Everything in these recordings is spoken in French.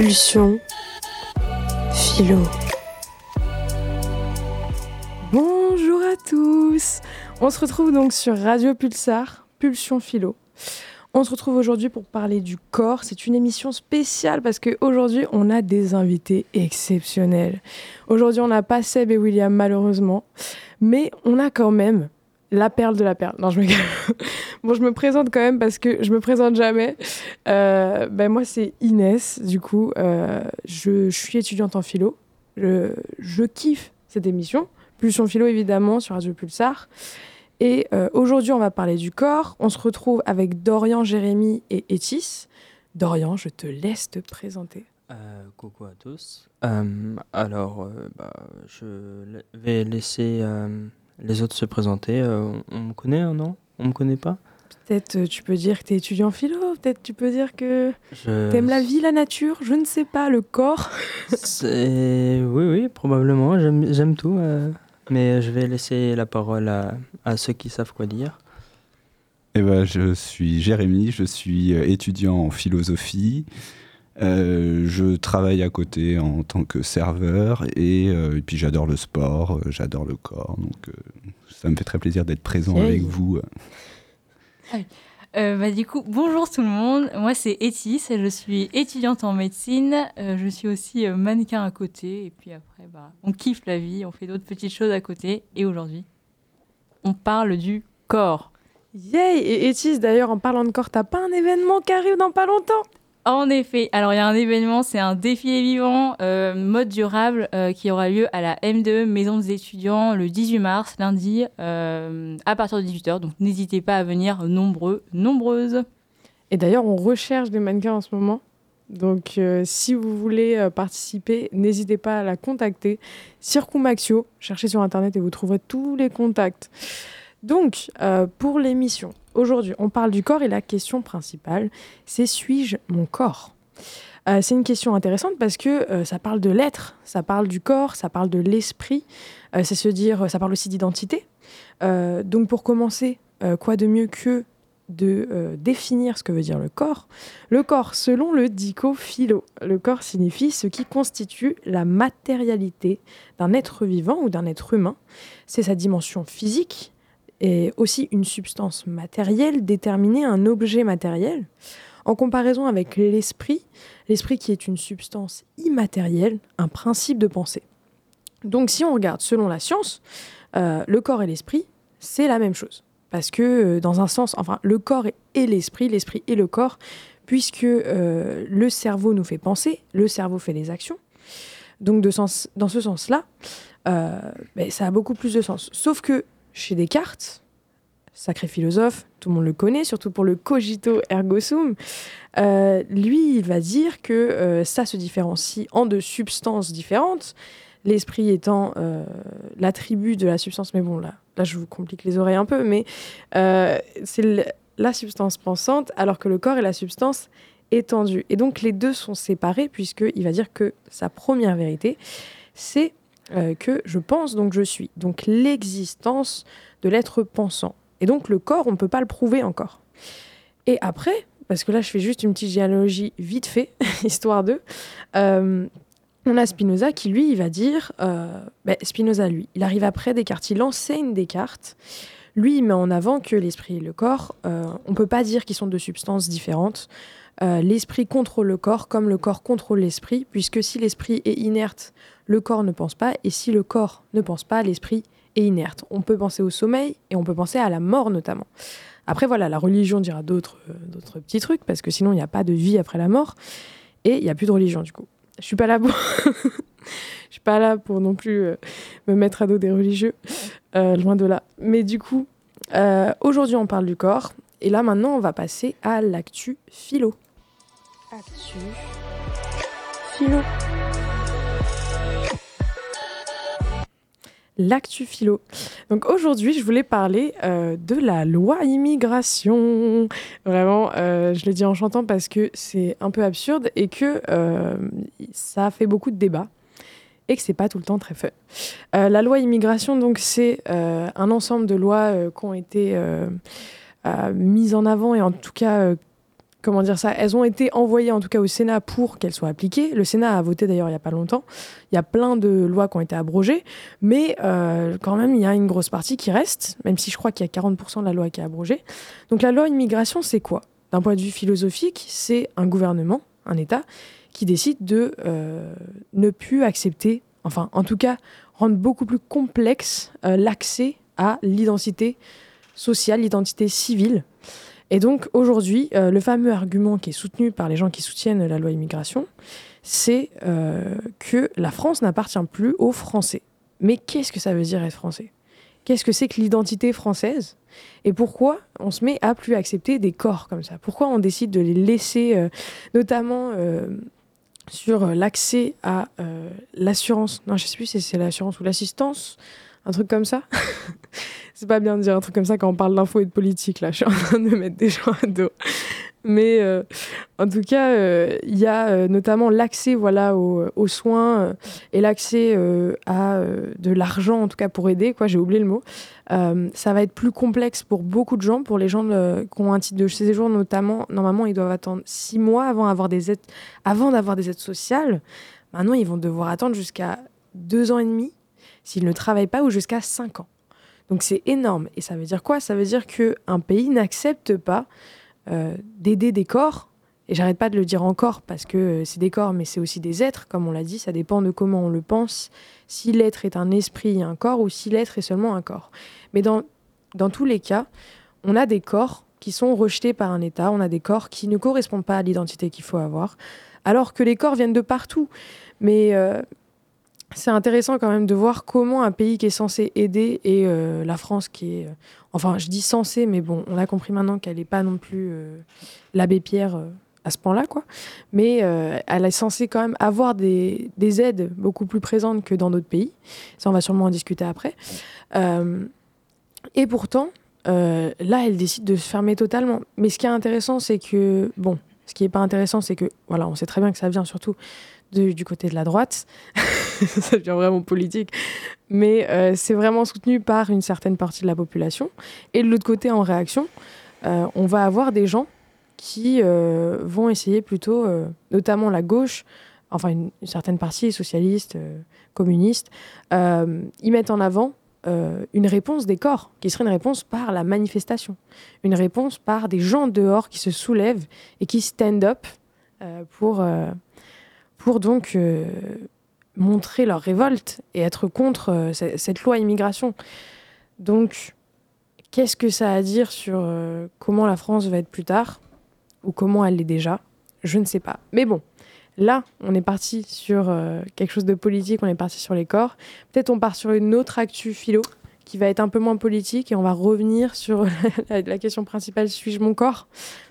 Pulsion. Philo. Bonjour à tous. On se retrouve donc sur Radio Pulsar, Pulsion Philo. On se retrouve aujourd'hui pour parler du corps. C'est une émission spéciale parce qu'aujourd'hui, on a des invités exceptionnels. Aujourd'hui, on n'a pas Seb et William, malheureusement. Mais on a quand même la perle de la perle. Non, je me Bon, je me présente quand même parce que je me présente jamais. Euh, ben moi, c'est Inès. Du coup, euh, je, suis étudiante en philo. Je, kiffe cette émission. Pulsion philo, évidemment, sur Radio Pulsar. Et euh, aujourd'hui, on va parler du corps. On se retrouve avec Dorian, Jérémy et Etis. Dorian, je te laisse te présenter. coucou à tous. alors, bah, je vais laisser les autres se présenter. on me connaît, non? On me connaît pas? Peut-être euh, tu peux dire que tu es étudiant en philo, peut-être tu peux dire que tu aimes la vie, la nature, je ne sais pas, le corps. oui, oui, probablement, j'aime tout. Euh, mais je vais laisser la parole à, à ceux qui savent quoi dire. Eh ben, je suis Jérémy, je suis euh, étudiant en philosophie. je travaille à côté en tant que serveur et, puis j'adore le sport, j'adore le corps. Donc ça me fait très plaisir d'être présent avec vous. Euh, bah, du coup, bonjour tout le monde. Moi, c'est Etis et je suis étudiante en médecine. Euh, je suis aussi euh, mannequin à côté. Et puis après, bah, on kiffe la vie, on fait d'autres petites choses à côté. Et aujourd'hui, on parle du corps. Yay Et Etis, d'ailleurs, en parlant de corps, t'as pas un événement qui arrive dans pas longtemps? En effet, alors il y a un événement, c'est un défilé vivant euh, mode durable euh, qui aura lieu à la M2 Maison des étudiants le 18 mars, lundi, euh, à partir de 18h. Donc n'hésitez pas à venir nombreux, nombreuses. Et d'ailleurs, on recherche des mannequins en ce moment. Donc si vous voulez participer, n'hésitez pas à la contacter. Circumaxio, cherchez sur Internet et vous trouverez tous les contacts. Donc, pour l'émission, Aujourd'hui, on parle du corps et la question principale, c'est suis-je mon corps? Euh, c'est une question intéressante parce que euh, ça parle de l'être, ça parle du corps, ça parle de l'esprit, euh, c'est se dire, ça parle aussi d'identité. donc pour commencer, quoi de mieux que de définir ce que veut dire le corps? Le corps, selon le dico-philo, le corps signifie ce qui constitue la matérialité d'un être vivant ou d'un être humain. C'est sa dimension physique, est aussi une substance matérielle déterminer un objet matériel, en comparaison avec l'esprit, l'esprit qui est une substance immatérielle, un principe de pensée. Donc si on regarde selon la science, euh, le corps et l'esprit, c'est la même chose. Parce que euh, dans un sens, enfin, le corps et l'esprit, l'esprit et le corps, puisque euh, le cerveau nous fait penser, le cerveau fait les actions. Donc de sens, dans ce sens-là, ben, ça a beaucoup plus de sens. Sauf que chez Descartes, sacré philosophe, tout le monde le connaît, surtout pour le cogito ergo sum, euh, lui, il va dire que euh, ça se différencie en deux substances différentes, l'esprit étant euh, l'attribut de la substance, mais bon, là, là, je vous complique les oreilles un peu, mais c'est la substance pensante, alors que le corps est la substance étendue. Et donc, les deux sont séparés, puisqu'il va dire que sa première vérité, c'est euh, que je pense, donc je suis. Donc l'existence de l'être pensant. Et donc le corps, on ne peut pas le prouver encore. Et après, parce que là je fais juste une petite généalogie vite fait, histoire de, euh, on a Spinoza qui lui, il va dire, euh, ben, Spinoza lui, il arrive après Descartes, il enseigne Descartes. Lui, il met en avant que l'esprit et le corps, on ne peut pas dire qu'ils sont deux substances différentes. L'esprit contrôle le corps comme le corps contrôle l'esprit, puisque si l'esprit est inerte, le corps ne pense pas, et si le corps ne pense pas, l'esprit est inerte. On peut penser au sommeil et on peut penser à la mort notamment. Après, voilà, la religion dira d'autres d'autres petits trucs, parce que sinon, il n'y a pas de vie après la mort, et il n'y a plus de religion du coup. Je suis pas là pour... Je suis pas là pour non plus euh, me mettre à dos des religieux, euh, loin de là. Mais du coup, euh, aujourd'hui, on parle du corps, et là, maintenant, on va passer à l'actu philo. Actu philo. l'actu philo. Donc aujourd'hui, je voulais parler euh, de la loi immigration. Vraiment, euh, je le dis en chantant parce que c'est un peu absurde et que euh, ça fait beaucoup de débats et que c'est pas tout le temps très fun. la loi immigration, donc, c'est un ensemble de lois qui ont été mises en avant et en tout cas comment dire ça Elles ont été envoyées en tout cas au Sénat pour qu'elles soient appliquées. Le Sénat a voté d'ailleurs il n'y a pas longtemps. Il y a plein de lois qui ont été abrogées, mais euh, quand même il y a une grosse partie qui reste, même si je crois qu'il y a 40% de la loi qui est abrogée. Donc la loi immigration, c'est quoi? D'un point de vue philosophique, c'est un gouvernement, un État, qui décide de euh, ne plus accepter, enfin en tout cas rendre beaucoup plus complexe euh, l'accès à l'identité sociale, l'identité civile. Et donc aujourd'hui, euh, le fameux argument qui est soutenu par les gens qui soutiennent la loi immigration, c'est euh, que la France n'appartient plus aux Français. Mais qu'est-ce que ça veut dire être français? Qu'est-ce que c'est que l'identité française? Et pourquoi on se met à plus accepter des corps comme ça? Pourquoi on décide de les laisser, euh, notamment sur l'accès à l'assurance? Non, je ne sais plus si c'est l'assurance ou l'assistance un truc comme ça? c'est pas bien de dire un truc comme ça quand on parle d'info et de politique, là. Je suis en train de mettre des gens à dos. Mais euh, en tout cas, euh, il y a euh, notamment l'accès voilà, aux, soins et l'accès à de l'argent, en tout cas pour aider. Quoi, j'ai oublié le mot. ça va être plus complexe pour beaucoup de gens, pour les gens qui ont un titre de séjour notamment. Normalement, ils doivent attendre six mois avant, avoir des avant d'avoir des aides sociales. Maintenant, ils vont devoir attendre jusqu'à deux ans et demi s'ils ne travaillent pas ou jusqu'à 5 ans. Donc c'est énorme. Et ça veut dire quoi? Ça veut dire qu'un pays n'accepte pas euh, d'aider des corps, et j'arrête pas de le dire encore parce que euh, c'est des corps, mais c'est aussi des êtres, comme on l'a dit, ça dépend de comment on le pense, si l'être est un esprit et un corps, ou si l'être est seulement un corps. Mais dans, tous les cas, on a des corps qui sont rejetés par un État, on a des corps qui ne correspondent pas à l'identité qu'il faut avoir, alors que les corps viennent de partout. Mais euh, c'est intéressant quand même de voir comment un pays qui est censé aider et euh, la France qui est, euh, enfin je dis censé, mais bon, on a compris maintenant qu'elle n'est pas non plus euh, l'abbé Pierre à ce point-là, quoi. Mais elle est censée quand même avoir des, des, aides beaucoup plus présentes que dans d'autres pays. Ça, on va sûrement en discuter après. et pourtant, là, elle décide de se fermer totalement. Mais ce qui est intéressant, c'est que, bon, ce qui n'est pas intéressant, c'est que, voilà, on sait très bien que ça vient surtout du côté de la droite. ça devient vraiment politique. Mais euh, c'est vraiment soutenu par une certaine partie de la population. Et de l'autre côté, en réaction, euh, on va avoir des gens qui euh, vont essayer plutôt, notamment la gauche, enfin une, certaine partie socialiste, communiste, ils mettent en avant une réponse des corps, qui serait une réponse par la manifestation, une réponse par des gens dehors qui se soulèvent et qui stand up pour pour donc euh, montrer leur révolte et être contre euh, cette loi immigration. Donc, qu'est-ce que ça a à dire sur euh, comment la France va être plus tard ou comment elle l'est déjà? Je ne sais pas. Mais bon, là, on est parti sur quelque chose de politique, on est parti sur les corps. Peut-être on part sur une autre actu philo qui va être un peu moins politique et on va revenir sur la, la question principale suis-je mon corps?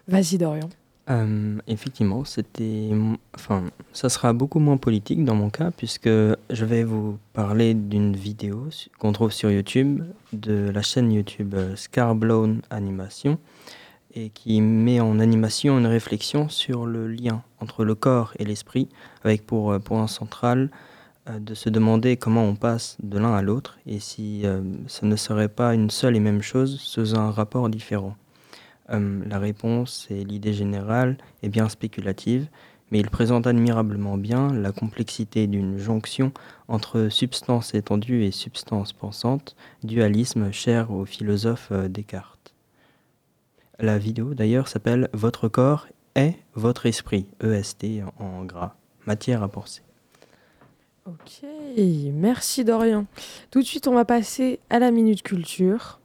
Vas-y, Dorian. Euh, effectivement, c'était, enfin, ça sera beaucoup moins politique dans mon cas, puisque je vais vous parler d'une vidéo qu'on trouve sur YouTube, de la chaîne YouTube euh, Scarblown Animation, et qui met en animation une réflexion sur le lien entre le corps et l'esprit, avec pour euh, point central de se demander comment on passe de l'un à l'autre, et si ça ne serait pas une seule et même chose sous un rapport différent. Euh, la réponse et l'idée générale est bien spéculative, mais il présente admirablement bien la complexité d'une jonction entre substance étendue et substance pensante, dualisme cher au philosophe euh, Descartes. La vidéo d'ailleurs s'appelle Votre corps est votre esprit, EST en gras, matière à penser. Ok, merci Dorian. Tout de suite, on va passer à la minute culture.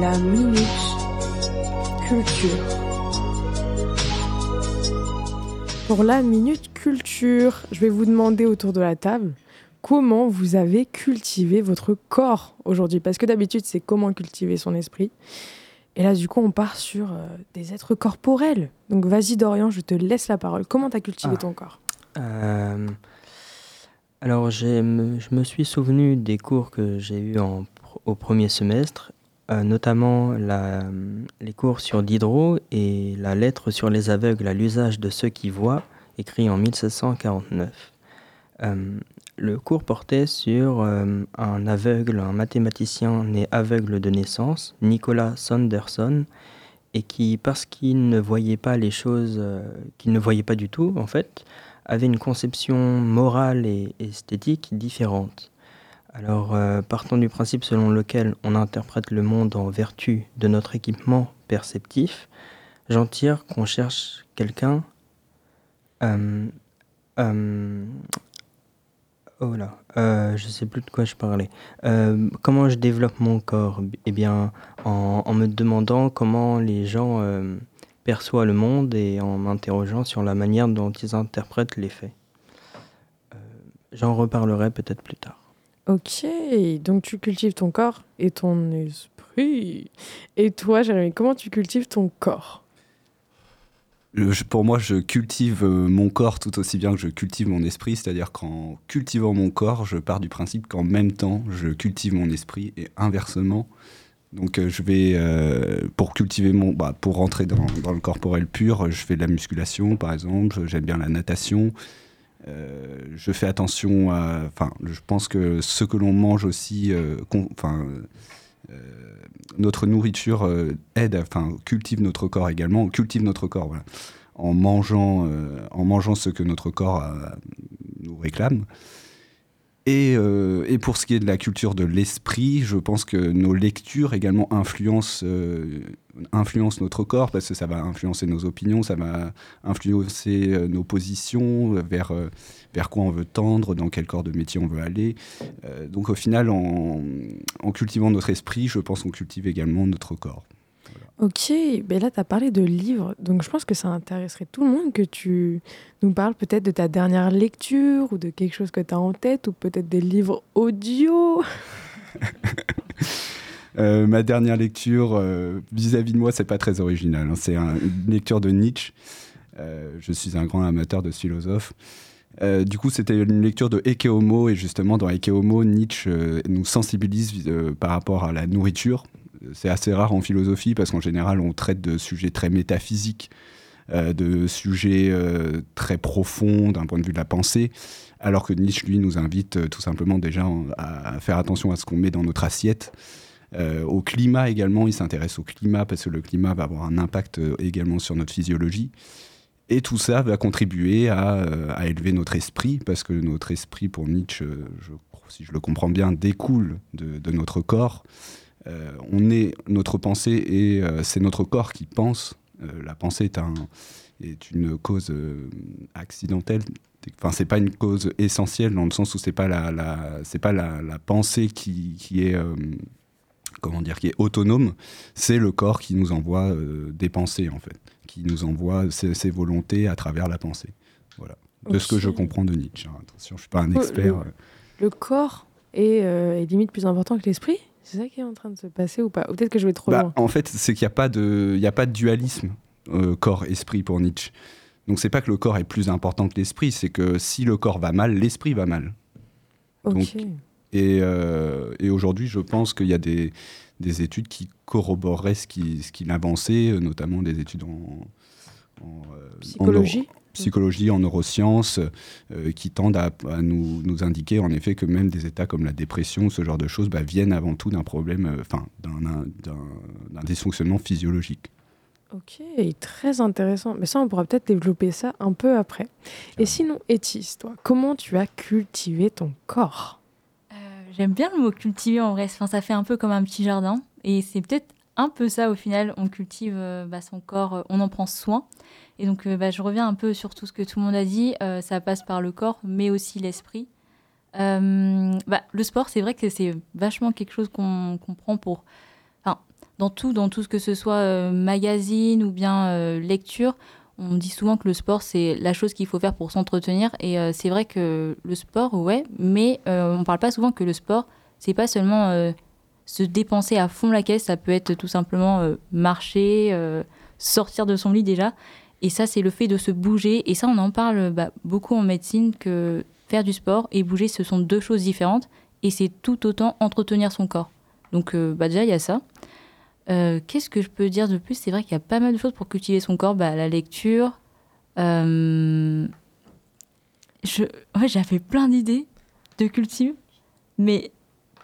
La minute culture. Pour la minute culture, je vais vous demander autour de la table comment vous avez cultivé votre corps aujourd'hui? Parce que d'habitude, c'est comment cultiver son esprit. Et là, du coup, on part sur euh, des êtres corporels. Donc vas-y, Dorian, je te laisse la parole. Comment tu as cultivé ah. ton corps? Euh, alors, je me suis souvenu des cours que j'ai eus au premier semestre, euh, notamment les cours sur Diderot et la lettre sur les aveugles à l'usage de ceux qui voient, écrit en 1749. Euh, le cours portait sur un aveugle, un mathématicien né aveugle de naissance, Nicolas Sanderson, et qui, parce qu'il ne voyait pas les choses, qu'il ne voyait pas du tout, en fait, avait une conception morale et esthétique différente. Alors, euh, partons du principe selon lequel on interprète le monde en vertu de notre équipement perceptif, j'en tire qu'on cherche quelqu'un. Euh, euh, oh là, euh, je sais plus de quoi je parlais. Euh, comment je développe mon corps? Eh bien, en, en me demandant comment les gens perçoivent le monde et en m'interrogeant sur la manière dont ils interprètent les faits. Euh, J'en reparlerai peut-être plus tard. Ok, donc tu cultives ton corps et ton esprit. Et toi, Jérémy, comment tu cultives ton corps? Je- pour moi, je cultive euh, mon corps tout aussi bien que je cultive mon esprit, c'est-à-dire qu'en cultivant mon corps, je pars du principe qu'en même temps, je cultive mon esprit et inversement. Donc, euh, je vais, euh, pour cultiver mon, bah, pour rentrer dans, le corporel pur, je fais de la musculation, par exemple, j'aime bien la natation. Euh, je fais attention à, enfin, je pense que ce que l'on mange aussi, enfin, notre nourriture aide, enfin, cultive notre corps également, on cultive notre corps, voilà en mangeant, en mangeant ce que notre corps nous réclame. Et, euh, et pour ce qui est de la culture de l'esprit, je pense que nos lectures également influencent, euh, influencent notre corps parce que ça va influencer nos opinions, ça va influencer euh, nos positions, vers, vers quoi on veut tendre, dans quel corps de métier on veut aller. Donc au final, en cultivant notre esprit, je pense qu'on cultive également notre corps. Ok, ben là, tu as parlé de livres, donc je pense que ça intéresserait tout le monde que tu nous parles peut-être de ta dernière lecture ou de quelque chose que tu as en tête ou peut-être des livres audio. Euh, ma dernière lecture euh, vis-à-vis de moi, c'est pas très original. hein. C'est un- une lecture de Nietzsche. Euh, je suis un grand amateur de ce philosophe. Euh, du coup, c'était une lecture de Ecce Homo, et justement, dans Ecce Homo, Nietzsche euh, nous sensibilise euh, par rapport à la nourriture. C'est assez rare en philosophie parce qu'en général, on traite de sujets très métaphysiques, euh, de sujets euh, très profonds d'un point de vue de la pensée, alors que Nietzsche, lui, nous invite euh, tout simplement déjà à, faire attention à ce qu'on met dans notre assiette. Au climat également, il s'intéresse au climat parce que le climat va avoir un impact également sur notre physiologie. Et tout ça va contribuer à, élever notre esprit, parce que notre esprit, pour Nietzsche, si je le comprends bien, découle de notre corps. Euh, on est notre pensée et euh, c'est notre corps qui pense. Euh, la pensée est, un, est une cause accidentelle. Enfin, c'est pas une cause essentielle dans le sens où c'est pas la, la c'est pas la, la pensée qui, qui est euh, comment dire qui est autonome. C'est le corps qui nous envoie euh, des pensées en fait, qui nous envoie ses, ses volontés à travers la pensée. Voilà. De ce que je comprends de Nietzsche. hein. Attention, je suis pas un expert. le-. Le corps est, euh, est limite plus important que l'esprit? C'est ça qui est en train de se passer ou pas? Ou peut-être que je vais trop Bah, loin. en fait, c'est qu'il n'y a, pas de- y a pas de dualisme euh, corps-esprit pour Nietzsche. Donc c'est pas que le corps est plus important que l'esprit, c'est que si le corps va mal, l'esprit va mal. Ok. donc, Et, euh, et aujourd'hui, je pense qu'il y a des, des études qui corroboreraient ce qu'il ce avançait, euh, notamment des études en, euh, Psychologie? Psychologie, en neurosciences, euh, qui tendent à, à nous, nous indiquer en effet que même des états comme la dépression, ce genre de choses, bah, viennent avant tout d'un problème, euh, enfin, d'un- d'un d'un dysfonctionnement physiologique. Ok, très intéressant. Mais ça, on pourra peut-être développer ça un peu après. Et sinon, Etis, toi, comment tu as cultivé ton corps? Euh, J'aime bien le mot cultiver en vrai. Enfin, ça fait un peu comme un petit jardin. Et c'est peut-être un peu ça au final. On cultive euh, bah, son corps, euh, on en prend soin. Et donc, euh, bah, je reviens un peu sur tout ce que tout le monde a dit. Euh, ça passe par le corps, mais aussi l'esprit. Euh, bah, le sport, c'est vrai que c'est vachement quelque chose qu'on prend pour. Enfin, dans tout, dans tout ce que ce soit magazine ou bien lecture, on dit souvent que le sport, c'est la chose qu'il faut faire pour s'entretenir. Et c'est vrai que le sport, ouais, mais on parle pas souvent que le sport, c'est pas seulement se dépenser à fond la caisse, ça peut être tout simplement marcher, sortir de son lit déjà. Et ça, c'est le fait de se bouger. Et ça, on en parle bah, beaucoup en médecine que faire du sport et bouger, ce sont deux choses différentes. Et c'est tout autant entretenir son corps. Donc, euh, bah, déjà, il y a ça. Euh, Qu'est-ce que je peux dire de plus? C'est vrai qu'il y a pas mal de choses pour cultiver son corps. Bah, la lecture. Euh, je... Ouais, j'avais plein d'idées. de culture. Mais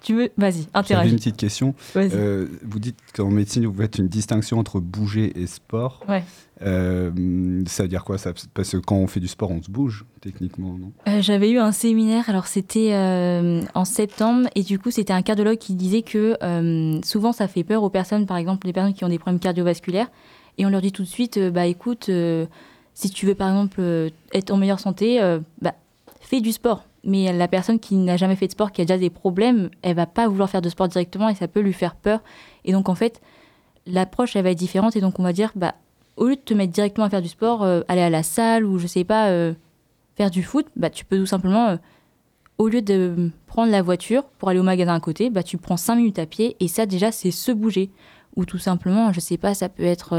tu veux, vas-y, J'avais interagis. une petite question. Euh, vous dites qu'en médecine, vous faites une distinction entre bouger et sport. Ouais. Euh, ça veut dire quoi ça? Parce que quand on fait du sport, on se bouge, techniquement, non? Euh, J'avais eu un séminaire, alors c'était en septembre, et du coup c'était un cardiologue qui disait que souvent ça fait peur aux personnes, par exemple les personnes qui ont des problèmes cardiovasculaires, et on leur dit tout de suite, bah écoute, si tu veux par exemple être en meilleure santé, bah fais du sport. Mais la personne qui n'a jamais fait de sport, qui a déjà des problèmes, elle va pas vouloir faire de sport directement et ça peut lui faire peur. Et donc en fait, l'approche elle va être différente et donc on va dire, bah au lieu de te mettre directement à faire du sport, euh, aller à la salle ou je sais pas. euh, faire du foot, bah, tu peux tout simplement, euh, au lieu de prendre la voiture pour aller au magasin à côté, bah, tu prends 5 minutes à pied et ça déjà c'est se bouger. Ou tout simplement, je sais pas, ça peut être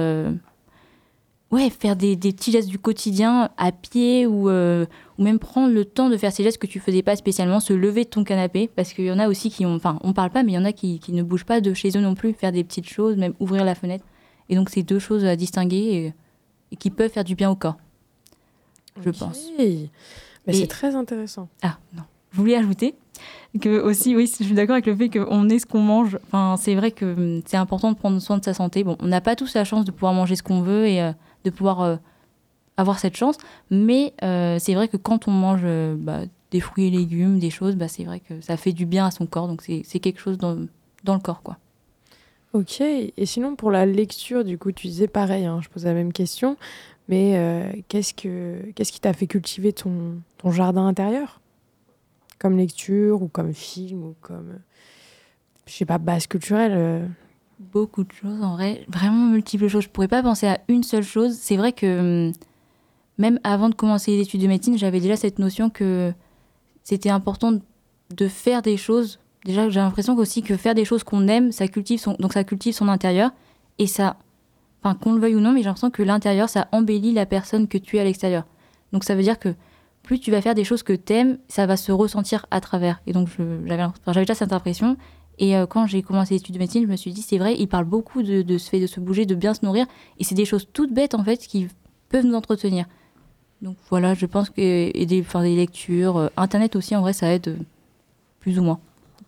ouais, faire des, des petits gestes du quotidien à pied ou, euh, ou même prendre le temps de faire ces gestes que tu faisais pas spécialement, se lever de ton canapé parce qu'il y en a aussi qui ont, enfin on parle pas mais il y en a qui, qui ne bougent pas de chez eux non plus, faire des petites choses, même ouvrir la fenêtre. Et donc c'est deux choses à distinguer et, et qui peuvent faire du bien au corps. je pense. Mais Et- c'est très intéressant. Ah non. Je voulais ajouter que aussi, oui, je suis d'accord avec le fait qu'on est ce qu'on mange. Enfin, c'est vrai que hum, c'est important de prendre soin de sa santé. Bon, on n'a pas tous la chance de pouvoir manger ce qu'on veut et euh, de pouvoir euh, avoir cette chance, mais euh, c'est vrai que quand on mange euh, bah, des fruits et légumes, des choses, bah, c'est vrai que ça fait du bien à son corps. Donc c'est quelque chose dans, dans le corps, quoi. Ok. Et sinon, pour la lecture, du coup, tu disais pareil, hein, je pose la même question. Mais qu'est-ce, que, qu'est-ce qui t'a fait cultiver ton, ton jardin intérieur? Comme lecture ou comme film ou comme, je sais pas, base culturelle. Beaucoup de choses en vrai, vraiment multiples choses. Je pourrais pas penser à une seule chose. C'est vrai que hum, même avant de commencer les études de médecine, j'avais déjà cette notion que c'était important de faire des choses. Déjà, j'ai l'impression aussi que faire des choses qu'on aime, ça cultive son, donc ça cultive son intérieur et ça, enfin qu'on le veuille ou non, mais j'ai l'impression que l'intérieur, ça embellit la personne que tu es à l'extérieur. Donc ça veut dire que plus tu vas faire des choses que t'aimes, ça va se ressentir à travers. Et donc j'avais déjà cette impression. Et euh, quand j'ai commencé les études de médecine, je me suis dit, c'est vrai, il parle beaucoup de, de ce fait de se bouger, de bien se nourrir. Et c'est des choses toutes bêtes, en fait, qui peuvent nous entretenir. Donc voilà, je pense que et des, enfin, des lectures, euh, Internet aussi, en vrai, ça aide euh, plus ou moins,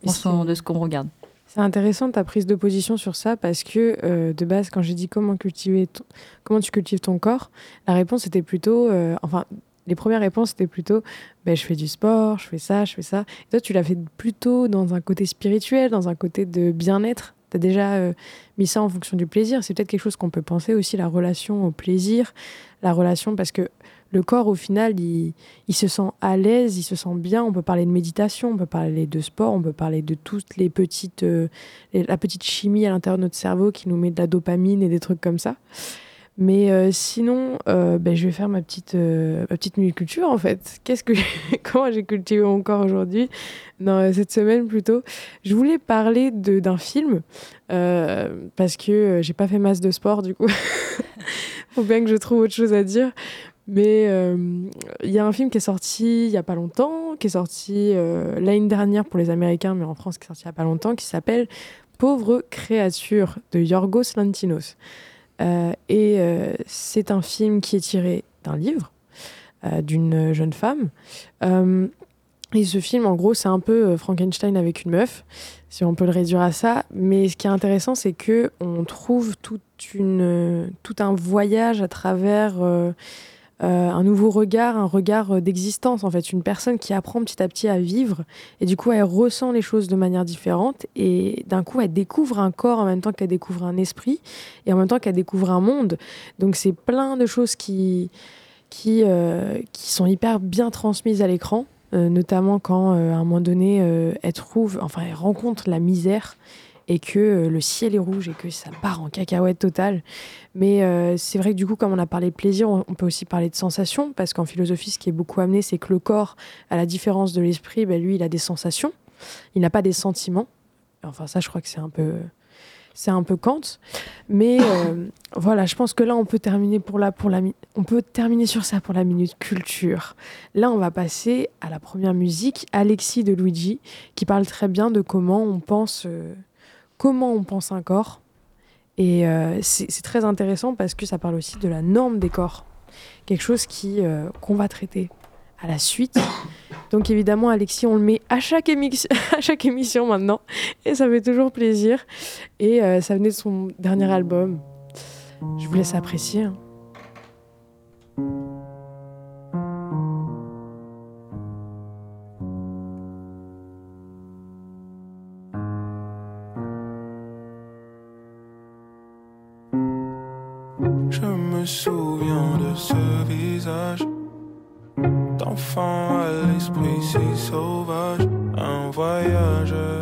en fonction de ce qu'on regarde. C'est intéressant ta prise de position sur ça parce que euh, de base, quand j'ai dit comment cultiver, ton- comment tu cultives ton corps, la réponse était plutôt, enfin, les premières réponses étaient plutôt, ben, je fais du sport, je fais ça, je fais ça. Et toi, tu l'as fait plutôt dans un côté spirituel, dans un côté de bien-être. Tu as déjà euh, mis ça en fonction du plaisir. C'est peut-être quelque chose qu'on peut penser aussi, la relation au plaisir, la relation, parce que le corps, au final, il, se sent à l'aise, il se sent bien. On peut parler de méditation, on peut parler de sport, on peut parler de toutes les petites, euh, la petite chimie à l'intérieur de notre cerveau qui nous met de la dopamine et des trucs comme ça. Mais euh, sinon, euh, ben, je vais faire ma petite, euh, ma petite culture en fait. Qu'est-ce que comment j'ai cultivé mon corps aujourd'hui? Non, euh, cette semaine plutôt. Je voulais parler d'un film parce que j'ai pas fait masse de sport du coup. Faut bien que je trouve autre chose à dire. Mais il y a un film qui est sorti il y a pas longtemps, qui est sorti l'année dernière pour les Américains, mais en France qui est sorti il y a pas longtemps, qui s'appelle Pauvre créature de Yorgos Lantimos. Euh, et euh, c'est un film qui est tiré d'un livre euh, d'une jeune femme. Et ce film, en gros, c'est un peu Frankenstein avec une meuf, si on peut le réduire à ça. Mais ce qui est intéressant, c'est que on trouve toute une, tout un voyage à travers un nouveau regard, un regard euh, d'existence, en fait. Une personne qui apprend petit à petit à vivre. Et du coup, elle ressent les choses de manière différente. Et d'un coup, elle découvre un corps en même temps qu'elle découvre un esprit. Et en même temps qu'elle découvre un monde. Donc, c'est plein de choses qui, qui, euh, qui sont hyper bien transmises à l'écran. Euh, notamment quand, euh, à un moment donné, euh, elle trouve, enfin, elle rencontre la misère et que euh, le ciel est rouge et que ça part en cacahuète totale. Mais euh, c'est vrai que du coup, comme on a parlé de plaisir, on, peut aussi parler de sensation, parce qu'en philosophie, ce qui est beaucoup amené, c'est que le corps, à la différence de l'esprit, ben, lui, il a des sensations, il n'a pas des sentiments. Enfin, ça, je crois que c'est un peu, c'est un peu Kant. Mais euh, voilà, je pense que là, on peut terminer pour la, pour la, on peut terminer sur ça pour la minute culture. Là, on va passer à la première musique, Alexis de Luigi, qui parle très bien de comment on pense, euh, comment on pense un corps. Et euh, c'est très intéressant parce que ça parle aussi de la norme des corps, quelque chose qui euh, qu'on va traiter à la suite. Donc évidemment, Alexis, on le met à chaque, à chaque émission maintenant. Et ça fait toujours plaisir. Et euh, ça venait de son dernier album. Je vous laisse apprécier. Hein. Souviens de ce visage. D'enfant à l'esprit si sauvage, un voyageur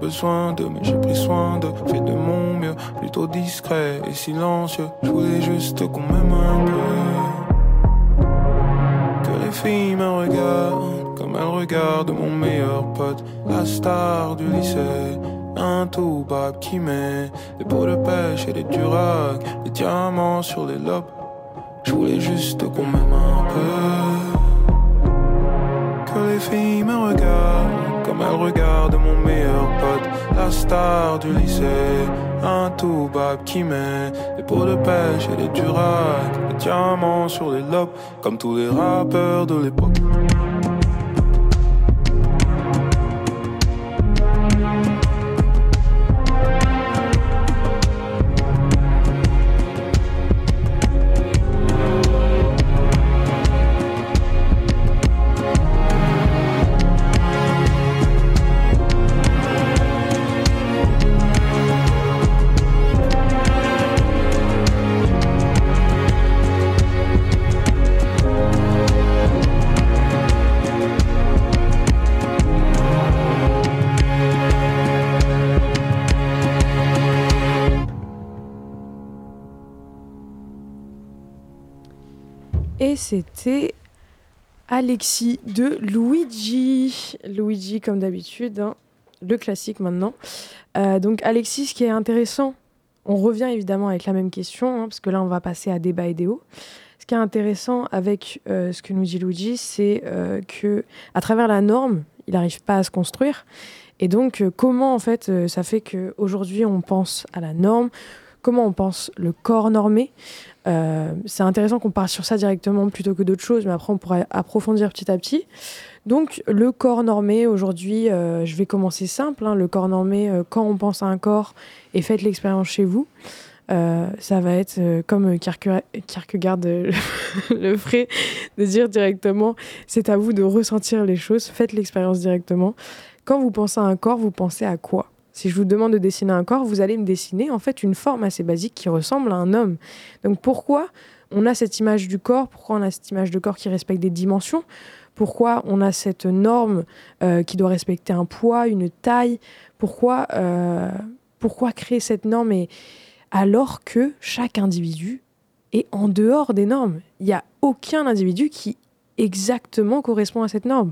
besoin de, mais j'ai pris soin de, fait de mon mieux, plutôt discret et silencieux. Je voulais juste qu'on m'aime un peu. Que les filles me regardent comme elles regardent mon meilleur pote, la star du lycée. Un tout qui met des pots de pêche et des durags, des diamants sur les lobes. Je voulais juste qu'on m'aime star du lycée. Un tout bab qui met des pots de pêche et des duracs, des diamants sur les lobes, comme tous les rappeurs de l'époque. C'était Alexis de Luigi. Luigi, comme d'habitude, hein. le classique maintenant. Euh, donc, Alexis, ce qui est intéressant, on revient évidemment avec la même question, hein, parce que là, on va passer à débat idéaux. Ce qui est intéressant avec euh, ce que nous dit Luigi, c'est euh, que à travers la norme, il n'arrive pas à se construire. Et donc, comment en fait, ça fait qu'aujourd'hui, on pense à la norme, comment on pense le corps normé? Euh, c'est intéressant qu'on parte sur ça directement plutôt que d'autres choses, mais après on pourrait approfondir petit à petit. Donc le corps normé, aujourd'hui, euh, je vais commencer simple. Hein. le corps normé, euh, quand on pense à un corps et faites l'expérience chez vous, ça va être comme Kierkegaard le ferait, de dire directement, c'est à vous de ressentir les choses, faites l'expérience directement. Quand vous pensez à un corps, vous pensez à quoi? Si je vous demande de dessiner un corps, vous allez me dessiner en fait une forme assez basique qui ressemble à un homme. Donc pourquoi on a cette image du corps? Pourquoi on a cette image de corps qui respecte des dimensions? Pourquoi on a cette norme euh, qui doit respecter un poids, une taille? Pourquoi, euh, pourquoi créer cette norme et alors que chaque individu est en dehors des normes? Il n'y a aucun individu qui exactement correspond à cette norme.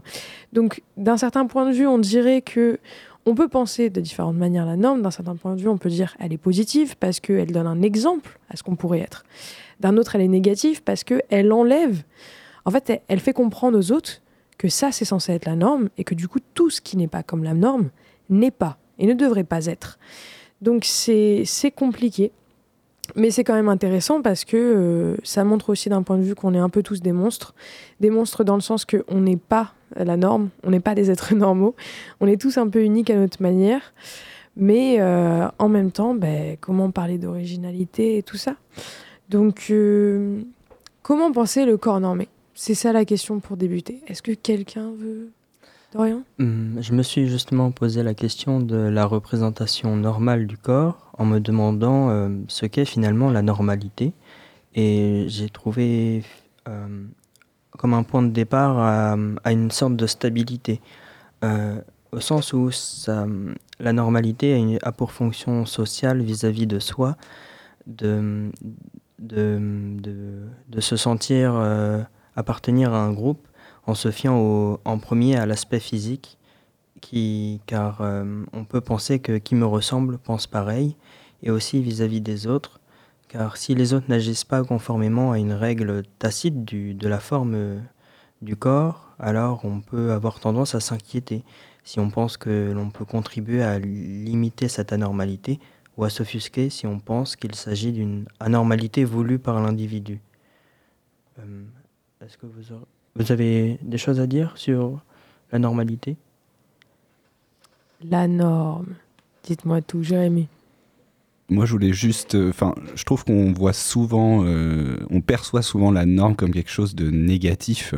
Donc d'un certain point de vue, on dirait que on peut penser de différentes manières la norme. D'un certain point de vue, on peut dire elle est positive parce qu'elle donne un exemple à ce qu'on pourrait être. D'un autre, elle est négative parce qu'elle enlève. En fait, elle, fait comprendre aux autres que ça, c'est censé être la norme et que du coup, tout ce qui n'est pas comme la norme n'est pas et ne devrait pas être. Donc, c'est compliqué. Mais c'est quand même intéressant parce que euh, ça montre aussi d'un point de vue qu'on est un peu tous des monstres. Des monstres dans le sens qu'on n'est pas la norme, on n'est pas des êtres normaux, on est tous un peu uniques à notre manière. Mais euh, en même temps, ben, comment parler d'originalité et tout ça? Donc, euh, comment penser le corps normé? C'est ça la question pour débuter. Est-ce que quelqu'un veut Hum, Je me suis justement posé la question de la représentation normale du corps en me demandant euh, ce qu'est finalement la normalité. Et j'ai trouvé euh, comme un point de départ à, une sorte de stabilité, euh, au sens où la normalité a, pour fonction sociale vis-à-vis de soi de, de, de- se sentir appartenir à un groupe en se fiant au- en premier à l'aspect physique, qui, car euh, on peut penser que qui me ressemble pense pareil, et aussi vis-à-vis des autres, car si les autres n'agissent pas conformément à une règle tacite de la forme euh, du corps, alors on peut avoir tendance à s'inquiéter si on pense que l'on peut contribuer à limiter cette anormalité ou à s'offusquer si on pense qu'il s'agit d'une anormalité voulue par l'individu. Euh, Est-ce que vous avez des choses à dire sur la normalité? La norme. Dites-moi tout, Jérémy. Moi, je voulais juste. euh, Enfin, je trouve qu'on voit souvent, euh, on perçoit souvent la norme comme quelque chose de négatif,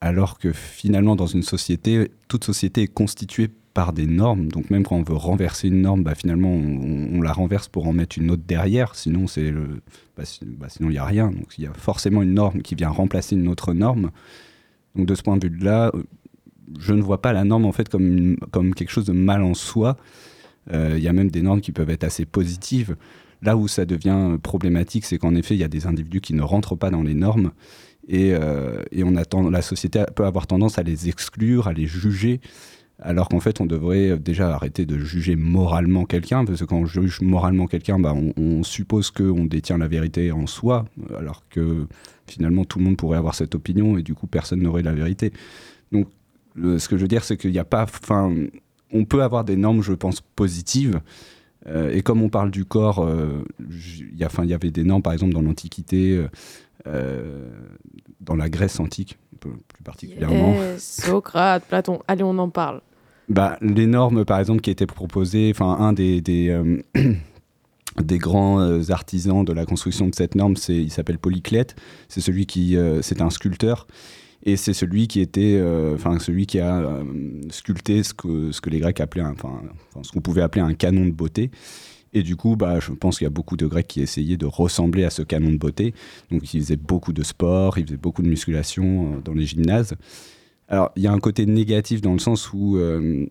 alors que finalement, dans une société, toute société est constituée par des normes. Donc, même quand on veut renverser une norme, bah, finalement, on, la renverse pour en mettre une autre derrière. Sinon, c'est le, bah, bah, sinon il n'y a rien. Donc, il y a forcément une norme qui vient remplacer une autre norme. Donc, de ce point de vue-là, euh, je ne vois pas la norme en fait comme, comme quelque chose de mal en soi. Euh, Il y a même des normes qui peuvent être assez positives. Là où ça devient problématique, c'est qu'en effet, il y a des individus qui ne rentrent pas dans les normes et, euh, et on attend, la société peut avoir tendance à les exclure, à les juger, alors qu'en fait, on devrait déjà arrêter de juger moralement quelqu'un, parce que quand on juge moralement quelqu'un, bah, on, on suppose qu'on détient la vérité en soi, alors que finalement, tout le monde pourrait avoir cette opinion et du coup, personne n'aurait la vérité. Donc, ce que je veux dire, c'est qu'il n'y a pas. Enfin, on peut avoir des normes, je pense, positives. Euh, et comme on parle du corps, euh, il y, enfin, il y avait des normes, par exemple, dans l'Antiquité, euh, dans la Grèce antique, plus particulièrement. Yes, Socrate, Platon. Allez, on en parle. Bah, les normes, par exemple, qui étaient proposées, enfin, un des, des, euh, des grands euh, artisans de la construction de cette norme, c'est, il s'appelle Polyclète. C'est celui qui, c'est un sculpteur. Et c'est celui qui était, enfin, celui qui a sculpté ce que, ce que les Grecs appelaient, enfin, ce qu'on pouvait appeler un canon de beauté. Et du coup, bah, je pense qu'il y a beaucoup de Grecs qui essayaient de ressembler à ce canon de beauté. Donc, ils faisaient beaucoup de sport, ils faisaient beaucoup de musculation euh, dans les gymnases. Alors, il y a un côté négatif dans le sens où euh,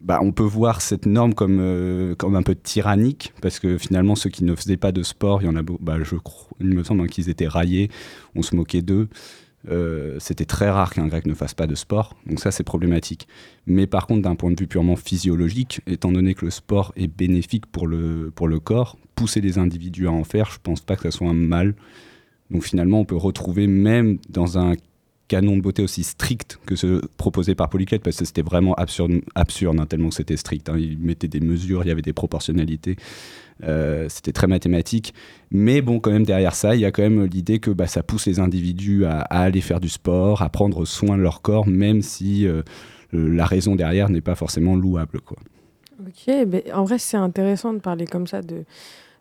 bah, on peut voir cette norme comme, euh, comme un peu tyrannique, parce que finalement, ceux qui ne faisaient pas de sport, il y en a bah, me semble hein, qu'ils étaient raillés, on se moquait d'eux. Euh, C'était très rare qu'un grec ne fasse pas de sport, donc ça c'est problématique. Mais par contre, d'un point de vue purement physiologique, étant donné que le sport est bénéfique pour le, pour le corps, pousser les individus à en faire, je pense pas que ça soit un mal. Donc finalement, on peut retrouver même dans un canon de beauté aussi strict que ce proposé par Polyclète, parce que c'était vraiment absurde, absurde hein, tellement c'était strict. hein. Il mettait des mesures, il y avait des proportionnalités, euh, c'était très mathématique. Mais bon, quand même, derrière ça, il y a quand même l'idée que bah, ça pousse les individus à, aller faire du sport, à prendre soin de leur corps, même si euh, la raison derrière n'est pas forcément louable. Quoi. Ok, ben, en vrai, c'est intéressant de parler comme ça de,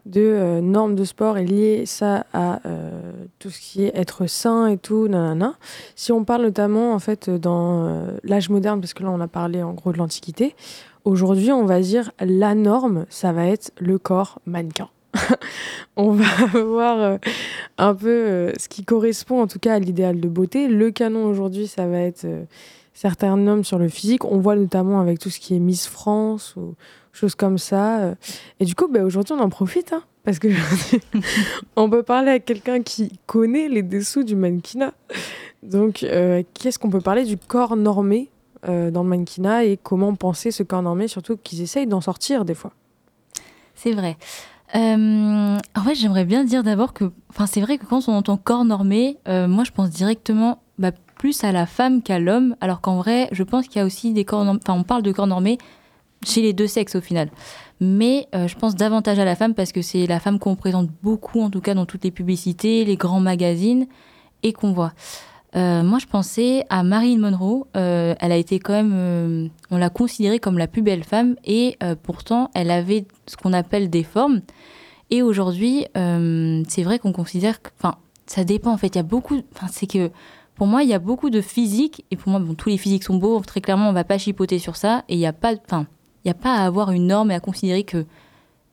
de euh, normes de sport et lier ça à euh, tout ce qui est être sain et tout, nanana. Si on parle notamment, en fait, dans euh, l'âge moderne, parce que là, on a parlé en gros de l'Antiquité, aujourd'hui, on va dire la norme, ça va être le corps mannequin. on va voir un peu ce qui correspond en tout cas à l'idéal de beauté. Le canon aujourd'hui, ça va être certains normes sur le physique. On voit notamment avec tout ce qui est Miss France ou choses comme ça. euh. Et du coup, bah, aujourd'hui, on en profite. hein, parce que on peut parler à quelqu'un qui connaît les dessous du mannequinat. Donc, euh, qu'est-ce qu'on peut parler du corps normé euh, dans le mannequinat et comment penser ce corps normé, surtout qu'ils essayent d'en sortir des fois? C'est vrai. En fait, j'aimerais bien dire d'abord que, enfin, c'est vrai que quand on entend corps normé, moi, je pense directement bah, plus à la femme qu'à l'homme, alors qu'en vrai, je pense qu'il y a aussi des corps, enfin, on parle de corps normé chez les deux sexes au final. Mais euh, je pense davantage à la femme parce que c'est la femme qu'on présente beaucoup, en tout cas dans toutes les publicités, les grands magazines, et qu'on voit. Euh, moi, je pensais à Marilyn Monroe. Euh, elle a été quand même, on l'a considérée comme la plus belle femme, et pourtant, elle avait ce qu'on appelle des formes. Et aujourd'hui, c'est vrai qu'on considère enfin, ça dépend en fait. Il y a beaucoup, enfin, c'est que pour moi, il y a beaucoup de physique, et pour moi, bon, tous les physiques sont beaux, très clairement, on va pas chipoter sur ça, et il n'y a pas, enfin, il y a pas à avoir une norme et à considérer que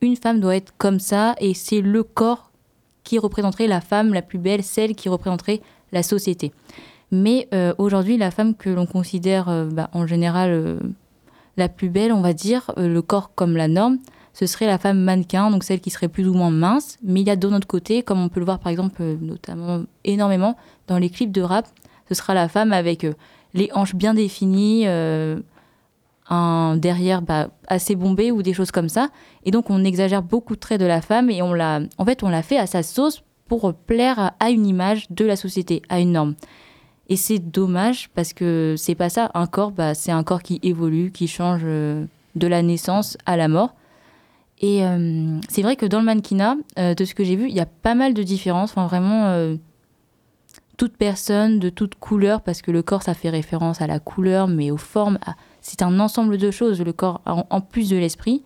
une femme doit être comme ça, et c'est le corps qui représenterait la femme la plus belle, celle qui représenterait la société. Mais euh, aujourd'hui, la femme que l'on considère euh, bah, en général euh, la plus belle, on va dire, le corps comme la norme, ce serait la femme mannequin, donc celle qui serait plus ou moins mince. Mais il y a de notre côté, comme on peut le voir par exemple, notamment énormément dans les clips de rap, ce sera la femme avec les hanches bien définies, un derrière bah, assez bombé ou des choses comme ça. Et donc on exagère beaucoup de traits de la femme et on l'a, en fait, on l'a fait à sa sauce pour plaire à une image de la société, à une norme. Et c'est dommage parce que c'est pas ça. Un corps, bah, c'est un corps qui évolue, qui change euh, de la naissance à la mort. Et euh, c'est vrai que dans le mannequinat, euh, de ce que j'ai vu, il y a pas mal de différences. Enfin, vraiment, toute personne, de toute couleur, parce que le corps, ça fait référence à la couleur, mais aux formes. C'est un ensemble de choses, le corps, en, plus de l'esprit.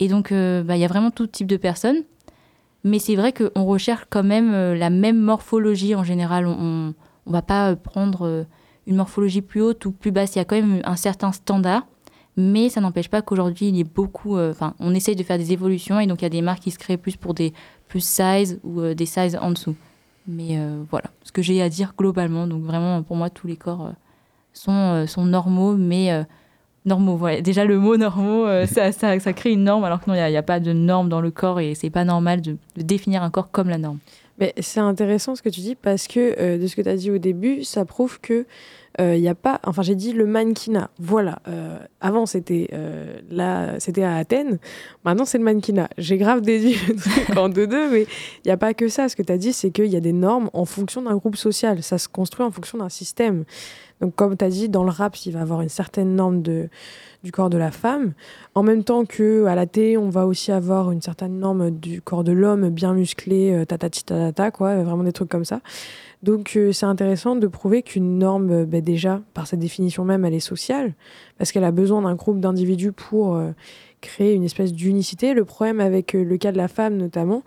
Et donc, bah, il y a vraiment tout type de personnes. Mais c'est vrai qu'on recherche quand même la même morphologie en général. on on va pas euh, prendre euh, une morphologie plus haute ou plus basse. Il y a quand même un certain standard, mais ça n'empêche pas qu'aujourd'hui, il ait beaucoup. Euh, enfin, on essaye de faire des évolutions et donc il y a des marques qui se créent plus pour des plus size ou des sizes en dessous. Mais voilà, ce que j'ai à dire globalement. Donc vraiment, pour moi, tous les corps sont, sont normaux, mais normaux. Voilà. Déjà, le mot normaux, ça, ça, ça, crée une norme, alors que non, il n'y a, pas de norme dans le corps et c'est pas normal de, définir un corps comme la norme. Mais c'est intéressant ce que tu dis parce que euh, de ce que tu as dit au début, ça prouve que il euh, n'y a pas. Enfin, j'ai dit le mannequinat. Voilà. Euh, avant, c'était là, c'était à Athènes. Maintenant, c'est le mannequinat. J'ai grave déduit le truc en deux-deux, mais il n'y a pas que ça. Ce que tu as dit, c'est qu'il y a des normes en fonction d'un groupe social. Ça se construit en fonction d'un système. Donc, comme tu as dit, dans le rap, il va avoir une certaine norme de, du corps de la femme. En même temps que à la télé, on va aussi avoir une certaine norme du corps de l'homme bien musclé, euh, tatati tatata, quoi, vraiment des trucs comme ça. Donc, euh, c'est intéressant de prouver qu'une norme, euh, ben, déjà, par sa définition même, elle est sociale, parce qu'elle a besoin d'un groupe d'individus pour créer une espèce d'unicité. Le problème avec le cas de la femme, notamment,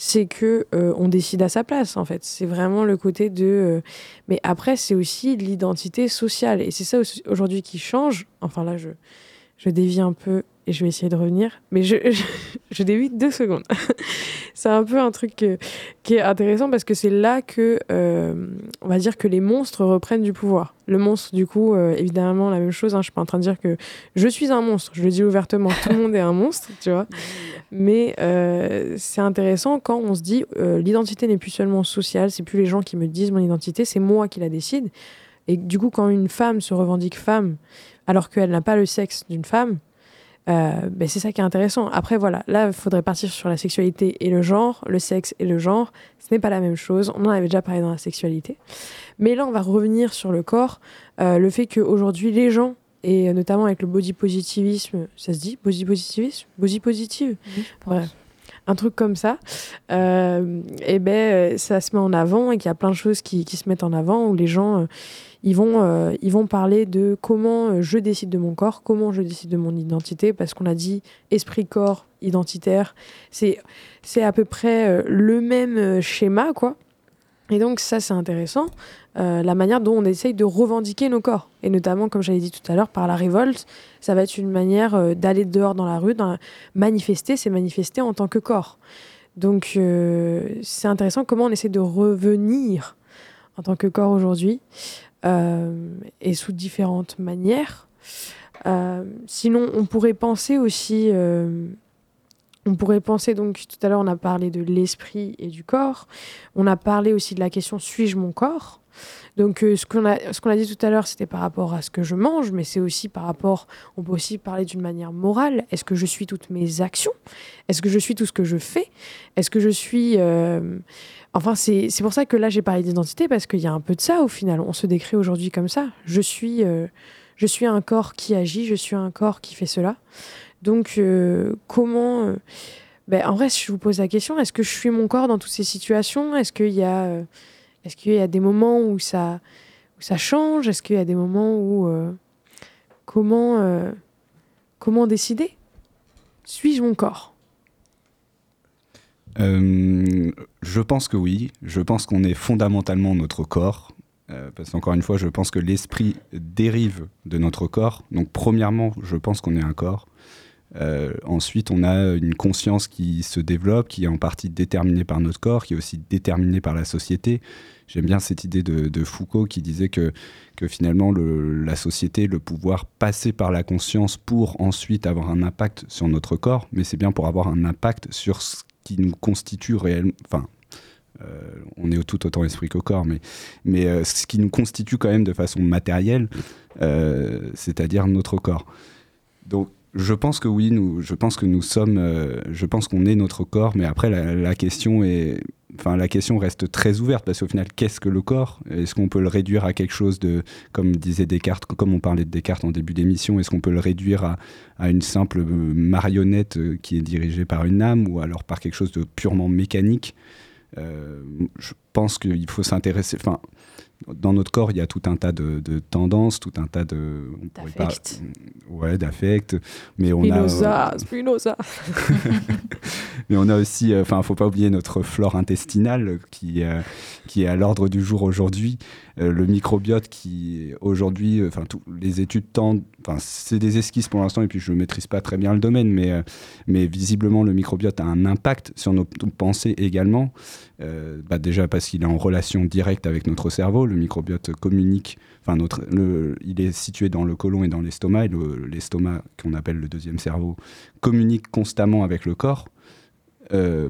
c'est que euh, on décide à sa place en fait. C'est vraiment le côté de. Euh, mais après, c'est aussi l'identité sociale et c'est ça aujourd'hui qui change. Enfin là, je je dévie un peu et je vais essayer de revenir, mais je, je, dévie deux secondes. c'est un peu un truc qui est intéressant parce que c'est là que, euh, on va dire que les monstres reprennent du pouvoir. Le monstre, du coup, évidemment, la même chose. Hein, je suis pas en train de dire que je suis un monstre. Je le dis ouvertement. Tout le monde est un monstre, tu vois. Mais euh, c'est intéressant quand on se dit euh, l'identité n'est plus seulement sociale, c'est plus les gens qui me disent mon identité, c'est moi qui la décide. Et du coup, quand une femme se revendique femme alors qu'elle n'a pas le sexe d'une femme, euh, ben c'est ça qui est intéressant. Après, voilà, là, il faudrait partir sur la sexualité et le genre, le sexe et le genre. Ce n'est pas la même chose. On en avait déjà parlé dans la sexualité. Mais là, on va revenir sur le corps. le fait qu'aujourd'hui, les gens et notamment avec le body positivisme, ça se dit body positivisme? Body positive? Un truc comme ça, euh, et ben ça se met en avant et qu'il y a plein de choses qui, qui, se mettent en avant où les gens euh, ils, vont, euh, ils vont parler de comment je décide de mon corps, comment je décide de mon identité, parce qu'on a dit esprit-corps identitaire, c'est à peu près le même schéma, quoi. Et donc ça c'est intéressant. Euh, la manière dont on essaye de revendiquer nos corps. Et notamment, comme j'avais dit tout à l'heure, par la révolte, ça va être une manière euh, d'aller dehors dans la rue, dans manifester, c'est manifester en tant que corps. Donc euh, c'est intéressant comment on essaie de revenir en tant que corps aujourd'hui, et sous différentes manières. sinon, on pourrait penser aussi on pourrait penser donc, tout à l'heure, on a parlé de l'esprit et du corps. On a parlé aussi de la question suis-je mon corps? Donc, euh, ce qu'on a, ce qu'on a dit tout à l'heure, c'était par rapport à ce que je mange, mais c'est aussi par rapport. On peut aussi parler d'une manière morale. Est-ce que je suis toutes mes actions? Est-ce que je suis tout ce que je fais? Est-ce que je suis. Euh, enfin, c'est, pour ça que là, j'ai parlé d'identité, parce qu'il y a un peu de ça au final. On se décrit aujourd'hui comme ça. Je suis, euh, je suis un corps qui agit, je suis un corps qui fait cela. Donc, comment. Ben, en vrai, si je vous pose la question, est-ce que je suis mon corps dans toutes ces situations? Est-ce qu'il y a est-ce qu'il y a des moments où ça, où ça change? Est-ce qu'il y a des moments où... Euh, comment, euh, comment décider? Suis-je mon corps? Euh, Je pense que oui. Je pense qu'on est fondamentalement notre corps. Parce qu'encore une fois, je pense que l'esprit dérive de notre corps. Donc, premièrement, je pense qu'on est un corps. Euh, ensuite, on a une conscience qui se développe, qui est en partie déterminée par notre corps, qui est aussi déterminée par la société. J'aime bien cette idée de, Foucault qui disait que, que finalement la société, le pouvoir passait par la conscience pour ensuite avoir un impact sur notre corps, mais c'est bien pour avoir un impact sur ce qui nous constitue réellement. Enfin, euh, on est tout autant esprit qu'au corps, mais, mais euh, ce qui nous constitue quand même de façon matérielle, c'est-à-dire notre corps. Donc je pense que oui, nous, je pense que nous sommes, je pense qu'on est notre corps, mais après la, question est, enfin la question reste très ouverte parce qu'au final, qu'est-ce que le corps? Est-ce qu'on peut le réduire à quelque chose de, comme disait Descartes, comme on parlait de Descartes en début d'émission, est-ce qu'on peut le réduire à, à, une simple marionnette qui est dirigée par une âme ou alors par quelque chose de purement mécanique? Euh, pense qu'il faut s'intéresser. Enfin, dans notre corps, il y a tout un tas de, tendances, tout un tas de. D'affect. Ouais, d'affect. Mais on a. Spinoza Mais on a aussi. Euh, enfin, faut pas oublier notre flore intestinale qui, euh, qui est à l'ordre du jour aujourd'hui. Euh, le microbiote qui, aujourd'hui, enfin, les études tendent. Enfin, c'est des esquisses pour l'instant et puis je ne maîtrise pas très bien le domaine, mais, mais visiblement, le microbiote a un impact sur nos pensées également. Bah déjà parce qu'il est en relation directe avec notre cerveau le microbiote communique, enfin notre, il est situé dans le côlon et dans l'estomac, et l'estomac, qu'on appelle le deuxième cerveau, communique constamment avec le corps. Euh,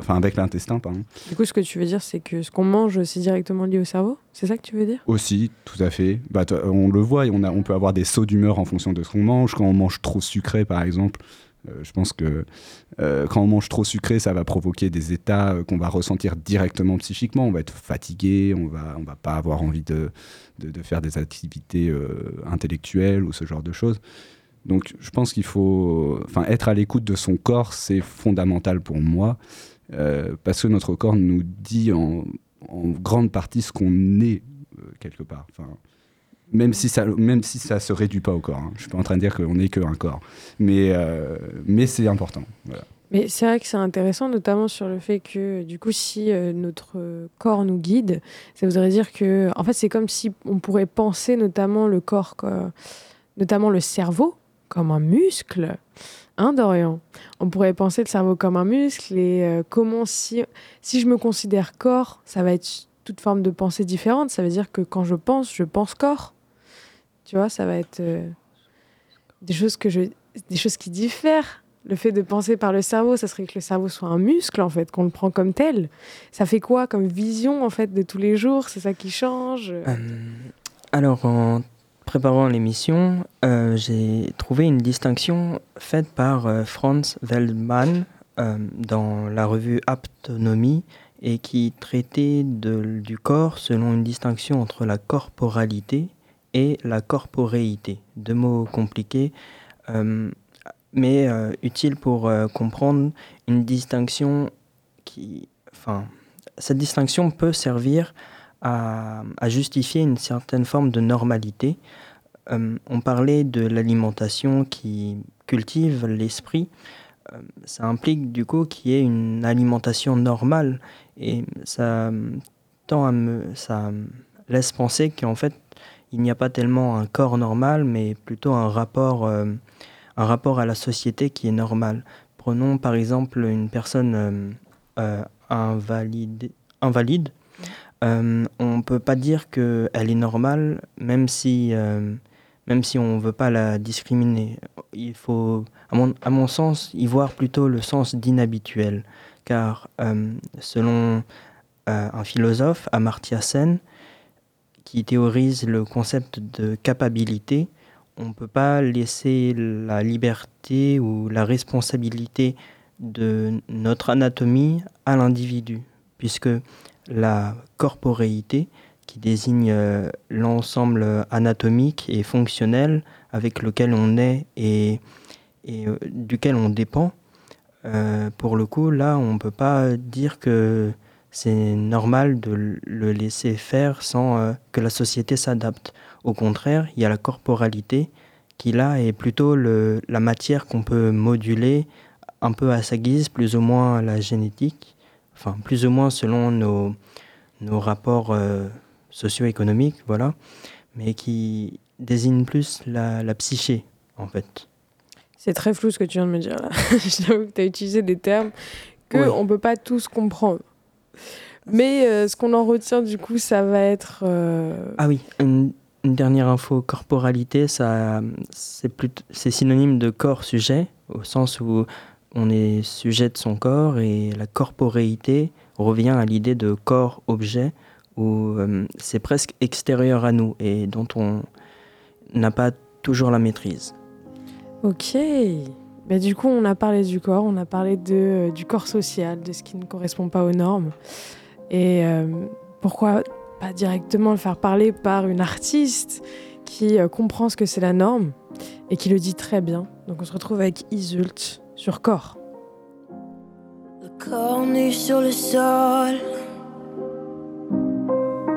enfin avec l'intestin, pardon. Du coup, ce que tu veux dire, c'est que ce qu'on mange, c'est directement lié au cerveau? C'est ça que tu veux dire? Aussi, tout à fait. Bah, on le voit, on, a, on peut avoir des sauts d'humeur en fonction de ce qu'on mange. Quand on mange trop sucré, par exemple, euh, je pense que euh, quand on mange trop sucré, ça va provoquer des états euh, qu'on va ressentir directement psychiquement. On va être fatigué, on va, on va pas avoir envie de, de, faire des activités intellectuelles ou ce genre de choses. Donc je pense qu'il faut, enfin, être à l'écoute de son corps, c'est fondamental pour moi, parce que notre corps nous dit en, grande partie ce qu'on est quelque part. Même si ça même si ça se réduit pas au corps. Hein. Je suis pas en train de dire qu'on n'est qu'un corps, mais euh, mais c'est important. Mais c'est vrai que c'est intéressant, notamment sur le fait que du coup, si euh, notre corps nous guide, ça voudrait dire que en fait, c'est comme si on pourrait penser notamment le corps, notamment le cerveau, comme un muscle. Hein, Dorian? On pourrait penser le cerveau comme un muscle et euh, comment si si je me considère corps, ça va être toute forme de pensée différente. Ça veut dire que quand je pense, je pense corps. Tu vois, ça va être euh, des choses que je, des choses qui diffèrent. Le fait de penser par le cerveau, ça serait que le cerveau soit un muscle en fait, qu'on le prend comme tel. Ça fait quoi comme vision en fait de tous les jours? C'est ça qui change? Euh, Alors en préparant l'émission, euh, j'ai trouvé une distinction faite par Franz Veldman dans la revue Aptonomie et qui traitait de, du corps selon une distinction entre la corporalité et la corporéité. Deux mots compliqués, euh, mais euh, utiles pour euh, comprendre une distinction qui. Enfin, cette distinction peut servir à, justifier une certaine forme de normalité. on parlait de l'alimentation qui cultive l'esprit. ça implique du coup qu'il y ait une alimentation normale et ça tend à me, ça laisse penser qu'en fait il n'y a pas tellement un corps normal, mais plutôt un rapport, euh, un rapport à la société qui est normal. Prenons par exemple une personne euh, euh, invalide. on ne peut pas dire qu'elle est normale, même si, même si on ne veut pas la discriminer. Il faut, à mon, à mon sens, y voir plutôt le sens d'inhabituel. Car selon un philosophe, Amartya Sen, qui théorise le concept de capacité, on ne peut pas laisser la liberté ou la responsabilité de notre anatomie à l'individu, puisque la corporéité, qui désigne euh, l'ensemble anatomique et fonctionnel avec lequel on est et, euh, duquel on dépend, euh, pour le coup, là, on ne peut pas dire que c'est normal de le laisser faire sans euh, que la société s'adapte. Au contraire, il y a la corporalité qui là est plutôt le, la matière qu'on peut moduler un peu à sa guise, plus ou moins la génétique, enfin plus ou moins selon nos, nos rapports euh, socio-économique, voilà, mais qui désigne plus la, la psyché, en fait. C'est très flou ce que tu viens de me dire là. J'avoue que tu as utilisé des termes qu'on ne peut pas tous comprendre. Mais euh, ce qu'on en retient du coup, ça va être... Euh, ah oui, une, dernière info, corporalité, ça, c'est synonyme de corps-sujet, au sens où on est sujet de son corps, et la corporéité revient à l'idée de corps-objet, où euh, c'est presque extérieur à nous, et dont on n'a pas toujours la maîtrise. Ok. Bah, du coup, on a parlé du corps, on a parlé de, du corps social, de ce qui ne correspond pas aux normes. Et euh, pourquoi pas directement le faire parler par une artiste qui euh, comprend ce que c'est la norme et qui le dit très bien. Donc on se retrouve avec Isult sur corps. Le corps nu sur le sol.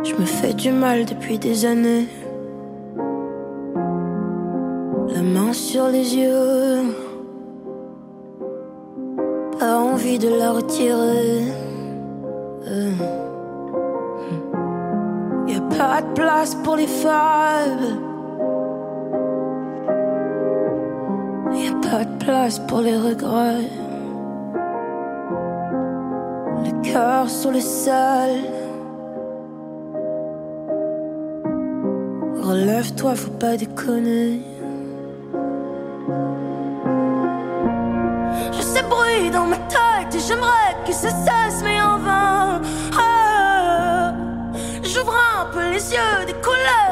Je me fais du mal depuis des années. La main sur les yeux. Pas envie de la retirer. Euh. Y a pas de place pour les femmes. Y a pas de place pour les regrets. Le cœur sur le sol. Relève-toi, faut pas déconner. Dans ma tête et j'aimerais que ça cesse, mais en vain. Ah, J'ouvre un peu les yeux, des couleurs,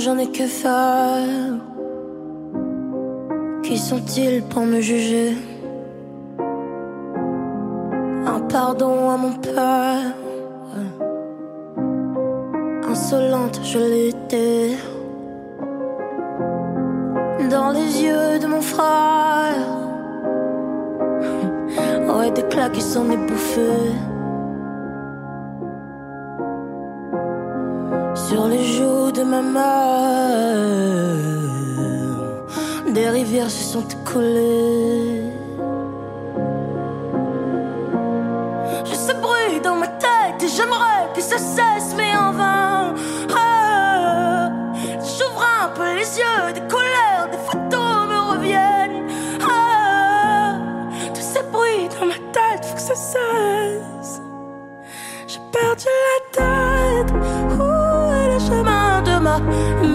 j'en ai que faire. Qui sont-ils pour me juger? Un pardon à mon père. Insolente, je l'étais. Dans les yeux de mon frère. Ouais, des claques qui s'en est. Sur les joues de ma mère, des rivières se sont collées. Je sais bruit dans ma tête et j'aimerais que ça cesse, mais en vain. Ah, J'ouvre un peu les yeux, des couleurs, des photos me reviennent. Ah, tous ces bruits dans ma tête, faut que ça cesse. 你。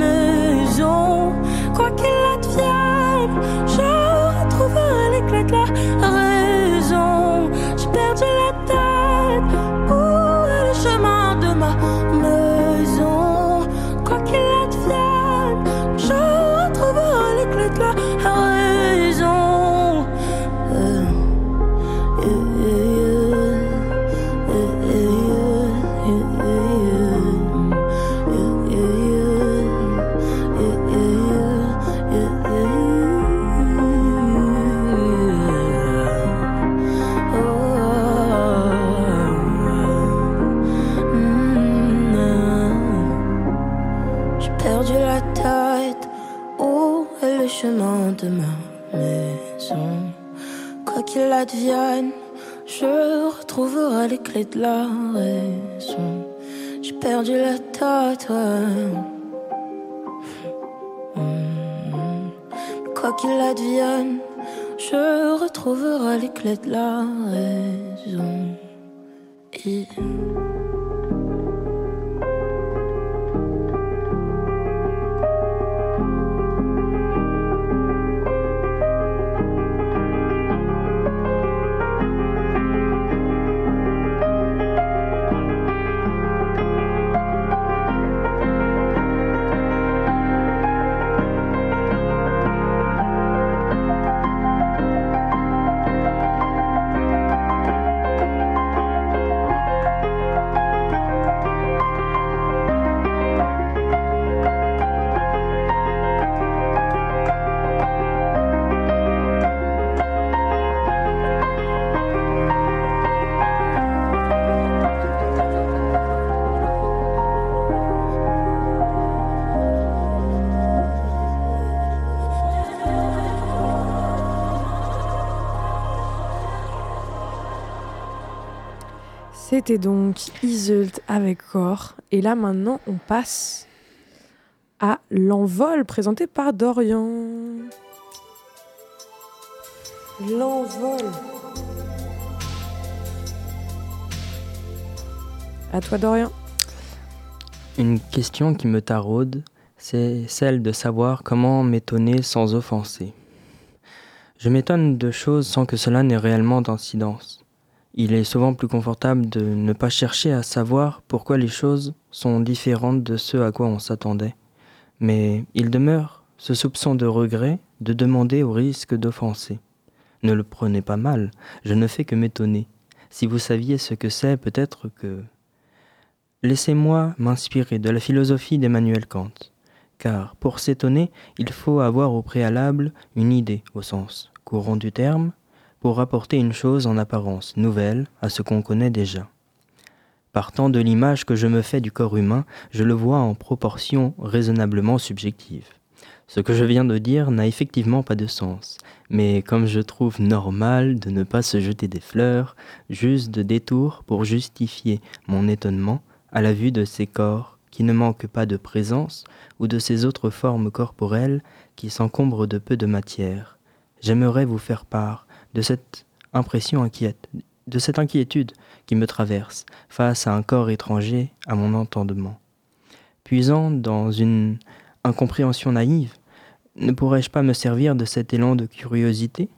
J'ai perdu la tête. Hmm. Quoi qu'il advienne, je retrouverai les clés de la raison. C'était donc Isult avec corps. Et là maintenant, on passe à l'envol présenté par Dorian. L'envol. À toi Dorian. Une question qui me taraude, c'est celle de savoir comment m'étonner sans offenser. Je m'étonne de choses sans que cela n'ait réellement d'incidence. Il est souvent plus confortable de ne pas chercher à savoir pourquoi les choses sont différentes de ce à quoi on s'attendait. Mais il demeure ce soupçon de regret de demander au risque d'offenser. Ne le prenez pas mal, je ne fais que m'étonner. Si vous saviez ce que c'est, peut-être que... Laissez-moi m'inspirer de la philosophie d'Emmanuel Kant, car pour s'étonner, il faut avoir au préalable une idée au sens courant du terme, pour rapporter une chose en apparence nouvelle à ce qu'on connaît déjà. Partant de l'image que je me fais du corps humain, je le vois en proportion raisonnablement subjective. Ce que je viens de dire n'a effectivement pas de sens, mais comme je trouve normal de ne pas se jeter des fleurs, juste de détour pour justifier mon étonnement à la vue de ces corps qui ne manquent pas de présence ou de ces autres formes corporelles qui s'encombrent de peu de matière, j'aimerais vous faire part de cette impression inquiète, de cette inquiétude qui me traverse face à un corps étranger à mon entendement. Puisant dans une incompréhension naïve, ne pourrais-je pas me servir de cet élan de curiosité?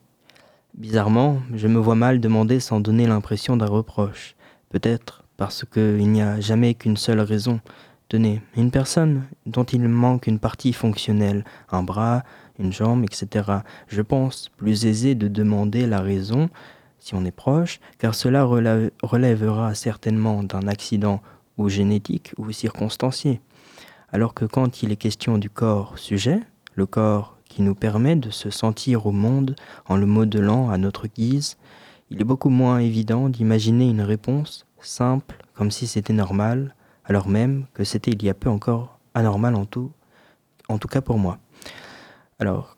Bizarrement, je me vois mal demander sans donner l'impression d'un reproche, peut-être parce qu'il n'y a jamais qu'une seule raison. Tenez, une personne dont il manque une partie fonctionnelle, un bras, une jambe, etc. Je pense plus aisé de demander la raison si on est proche, car cela relèvera certainement d'un accident ou génétique ou circonstancié. Alors que quand il est question du corps sujet, le corps qui nous permet de se sentir au monde en le modelant à notre guise, il est beaucoup moins évident d'imaginer une réponse simple comme si c'était normal, alors même que c'était il y a peu encore anormal en tout, en tout cas pour moi. Alors,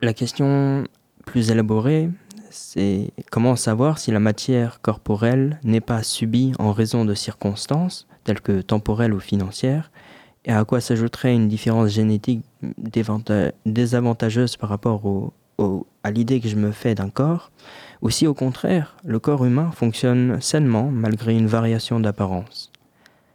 la question plus élaborée, c'est comment savoir si la matière corporelle n'est pas subie en raison de circonstances, telles que temporelles ou financières, et à quoi s'ajouterait une différence génétique désavantageuse par rapport à l'idée que je me fais d'un corps, ou si au contraire, le corps humain fonctionne sainement malgré une variation d'apparence.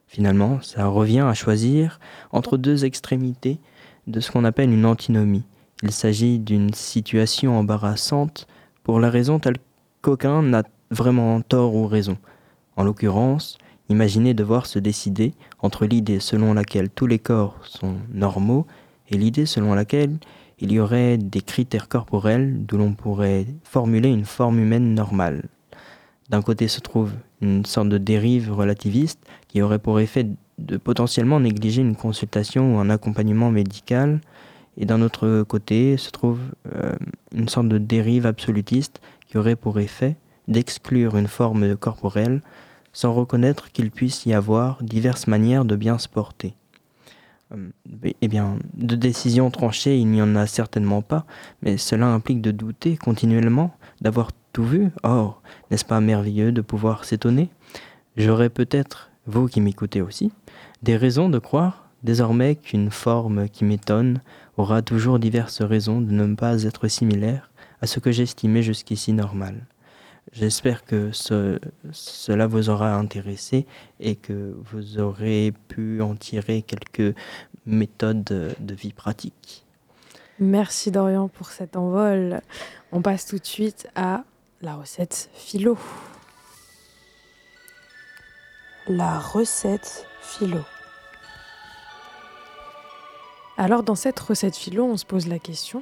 Finalement, ça revient à choisir entre deux extrémités de ce qu'on appelle une antinomie. Il s'agit d'une situation embarrassante pour la raison telle qu'aucun n'a vraiment tort ou raison. En l'occurrence, imaginez devoir se décider entre l'idée selon laquelle tous les corps sont normaux et l'idée selon laquelle il y aurait des critères corporels d'où l'on pourrait formuler une forme humaine normale. D'un côté se trouve une sorte de dérive relativiste qui aurait pour effet de potentiellement négliger une consultation ou un accompagnement médical. Et d'un autre côté se trouve euh, une sorte de dérive absolutiste qui aurait pour effet d'exclure une forme corporelle sans reconnaître qu'il puisse y avoir diverses manières de bien se porter. Euh, eh bien, de décisions tranchées, il n'y en a certainement pas, mais cela implique de douter continuellement, d'avoir tout vu. Or, n'est-ce pas merveilleux de pouvoir s'étonner? J'aurais peut-être, vous qui m'écoutez aussi, des raisons de croire désormais qu'une forme qui m'étonne aura toujours diverses raisons de ne pas être similaire à ce que j'estimais jusqu'ici normal. J'espère que cela vous aura intéressé et que vous aurez pu en tirer quelques méthodes de vie pratique. Merci Dorian pour cet envol. On passe tout de suite à la recette philo. La recette philo. Alors dans cette recette philo, on se pose la question,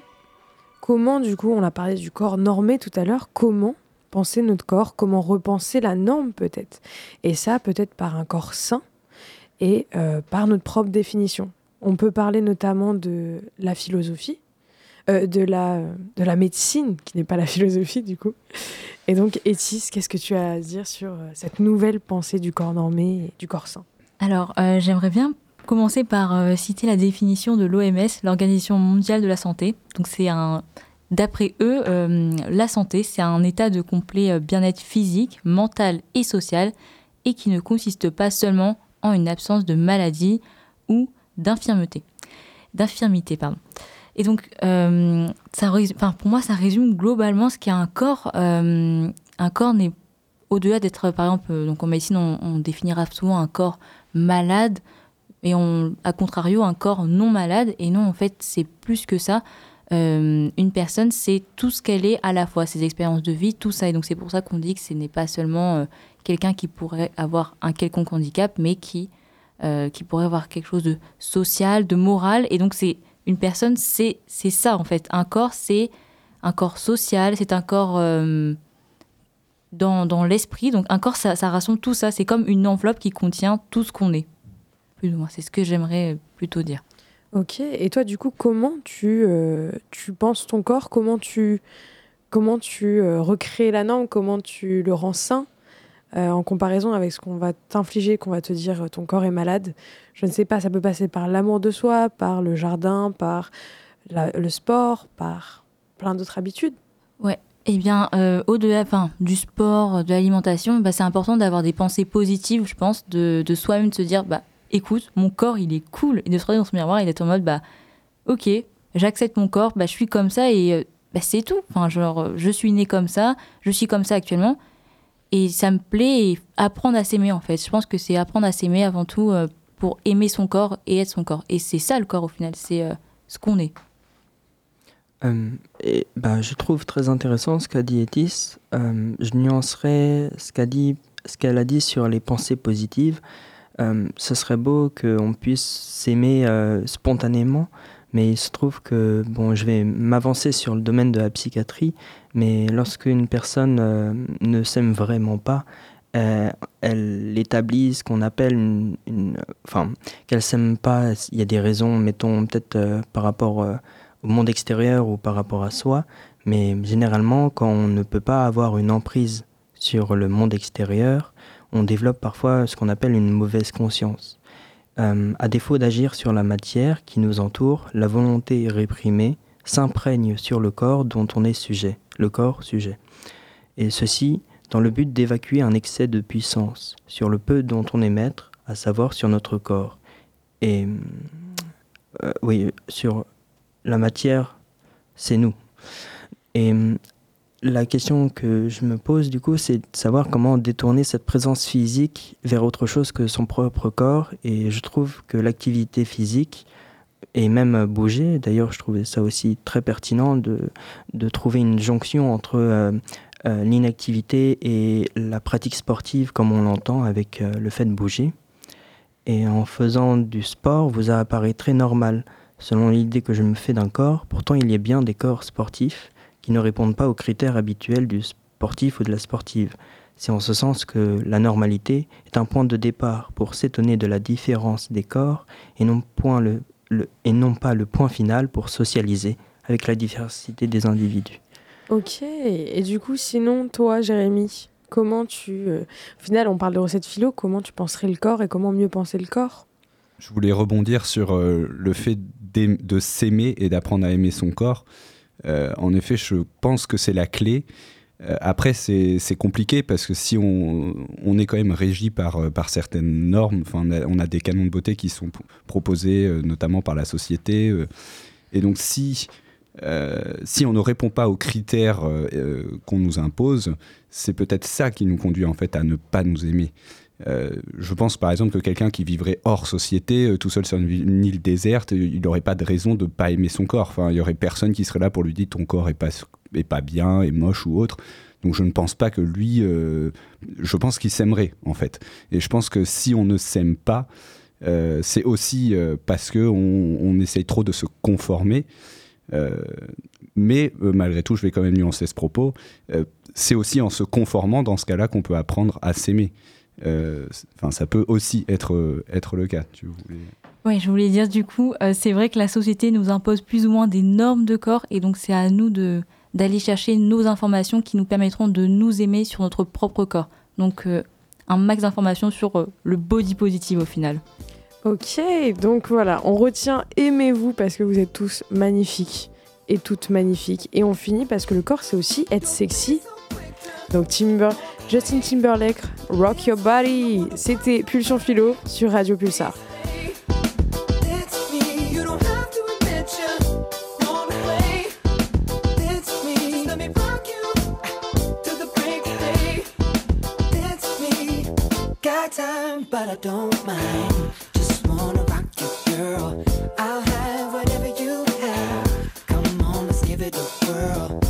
comment du coup, on a parlé du corps normé tout à l'heure, comment penser notre corps, comment repenser la norme peut-être? Et ça peut-être par un corps sain et euh, par notre propre définition. On peut parler notamment de la philosophie, euh, de, la, de la médecine, qui n'est pas la philosophie du coup. Et donc, Etis, qu'est-ce que tu as à dire sur euh, cette nouvelle pensée du corps normé et du corps sain? Alors, j'aimerais bien commencer par euh, citer la définition de l'OMS, l'Organisation mondiale de la santé. Donc c'est un D'après eux, la santé, c'est un état de complet bien-être physique, mental et social, et qui ne consiste pas seulement en une absence de maladie ou d'infirmité. D'infirmité, pardon. Et donc, ça, pour moi, ça résume globalement ce qu'est un corps. un corps n'est au-delà d'être, par exemple, donc en médecine, on, définira souvent un corps malade, et on, à contrario, un corps non malade. Et non, en fait, c'est plus que ça. Euh, une personne, c'est tout ce qu'elle est à la fois, ses expériences de vie, tout ça. Et donc c'est pour ça qu'on dit que ce n'est pas seulement euh, quelqu'un qui pourrait avoir un quelconque handicap, mais qui, euh, qui pourrait avoir quelque chose de social, de moral. Et donc c'est une personne, c'est ça en fait. Un corps, c'est un corps social, c'est un corps dans, dans l'esprit. Donc un corps, ça, ça rassemble tout ça. C'est comme une enveloppe qui contient tout ce qu'on est. Plus ou moins, c'est ce que j'aimerais plutôt dire. Ok, et toi du coup, comment tu, euh, tu penses ton corps? Comment tu, comment tu euh, recrées la norme Comment tu le rends sain? Euh, en comparaison avec ce qu'on va t'infliger, qu'on va te dire ton corps est malade. Je ne sais pas, ça peut passer par l'amour de soi, par le jardin, par le sport, par plein d'autres habitudes. Ouais, eh bien, au-delà enfin, du sport, de l'alimentation, bah, c'est important d'avoir des pensées positives, je pense, de, de soi-même, de se dire, bah, écoute, mon corps, il est cool. Et de se regarder dans ce miroir, il est en mode, bah, ok, j'accepte mon corps, bah, je suis comme ça et euh, bah, c'est tout. Enfin, genre, je suis né comme ça, je suis comme ça actuellement. Et ça me plaît et apprendre à s'aimer, en fait. Je pense que c'est apprendre à s'aimer avant tout euh, pour aimer son corps et être son corps. Et c'est ça, le corps, au final, c'est euh, ce qu'on est. et, bah, je trouve très intéressant ce qu'a dit Etis. je nuancerai ce ce qu'elle a dit sur les pensées positives. Euh, ce serait beau qu'on puisse s'aimer euh, spontanément, mais il se trouve que, bon, je vais m'avancer sur le domaine de la psychiatrie, mais lorsqu'une personne euh, ne s'aime vraiment pas, elle établit ce qu'on appelle une, enfin, qu'elle s'aime pas, il y a des raisons, mettons peut-être par rapport au monde extérieur ou par rapport à soi, mais généralement, quand on ne peut pas avoir une emprise sur le monde extérieur, on développe parfois ce qu'on appelle une mauvaise conscience. Euh, à défaut d'agir sur la matière qui nous entoure, la volonté réprimée s'imprègne sur le corps dont on est sujet, le corps sujet. Et ceci dans le but d'évacuer un excès de puissance sur le peu dont on est maître, à savoir sur notre corps. Et euh, oui, sur la matière, c'est nous. Et la question que je me pose du coup, c'est de savoir comment détourner cette présence physique vers autre chose que son propre corps. Et je trouve que l'activité physique, et même bouger, d'ailleurs je trouvais ça aussi très pertinent de, de trouver une jonction entre euh, euh, l'inactivité et la pratique sportive comme on l'entend avec euh, le fait de bouger. Et en faisant du sport, vous apparaît très normal, selon l'idée que je me fais d'un corps. Pourtant, il y a bien des corps sportifs qui ne répondent pas aux critères habituels du sportif ou de la sportive. C'est en ce sens que la normalité est un point de départ pour s'étonner de la différence des corps et non, point le, et non pas le point final pour socialiser avec la diversité des individus. Ok, et du coup, sinon, toi, Jérémy, comment tu. Euh, au final, on parle de recettes philo, comment tu penserais le corps et comment mieux penser le corps? Je voulais rebondir sur euh, le fait de s'aimer et d'apprendre à aimer son corps. Euh, en effet, je pense que c'est la clé. Euh, après, c'est compliqué parce que si on, est quand même régi par, euh, certaines normes, on a, on a, des canons de beauté qui sont proposés notamment par la société. et donc, si, si on ne répond pas aux critères qu'on nous impose, c'est peut-être ça qui nous conduit en fait à ne pas nous aimer. Euh, je pense par exemple que quelqu'un qui vivrait hors société, euh, tout seul sur une, île déserte, il n'aurait pas de raison de pas aimer son corps. Enfin, il y aurait personne qui serait là pour lui dire ton corps est pas bien, est moche ou autre. Donc je ne pense pas que lui, euh, je pense qu'il s'aimerait en fait. Et je pense que si on ne s'aime pas, c'est aussi parce que on, essaye trop de se conformer. mais malgré tout, je vais quand même nuancer ce propos. c'est aussi en se conformant dans ce cas-là qu'on peut apprendre à s'aimer. Euh, enfin, ça peut aussi être, euh, être le cas. Tu voulais... Oui, je voulais dire du coup, euh, c'est vrai que la société nous impose plus ou moins des normes de corps et donc c'est à nous de d'aller chercher nos informations qui nous permettront de nous aimer sur notre propre corps. Donc un max d'informations sur le body positive au final. Ok, donc voilà, on retient aimez-vous parce que vous êtes tous magnifiques et toutes magnifiques. Et on finit parce que le corps c'est aussi être sexy donc Timber, Justin Timberlake, Rock Your Body. C'était Pulsion Philo sur Radio Pulsar. time, but I don't mind. Just wanna rock your girl. I'll have whatever you have. Come on, let's give it a whirl.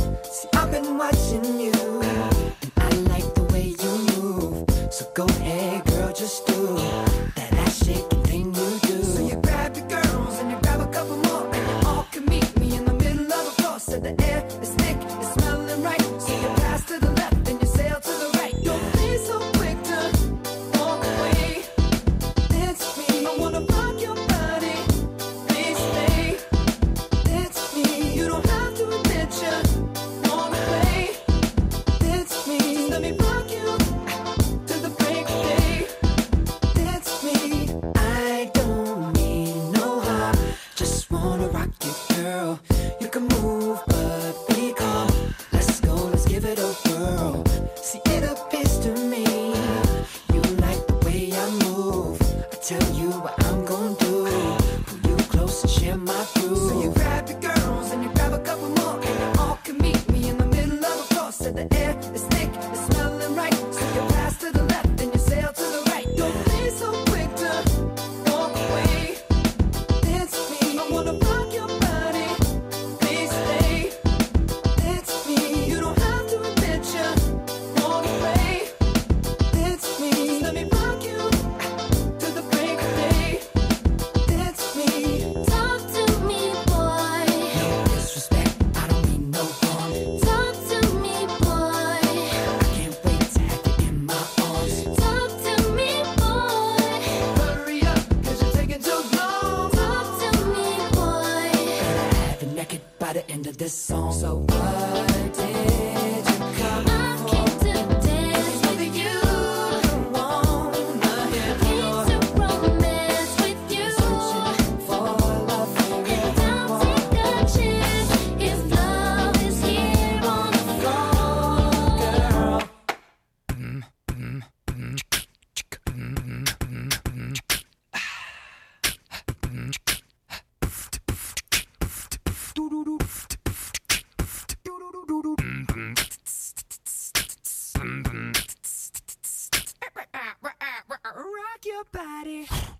your body.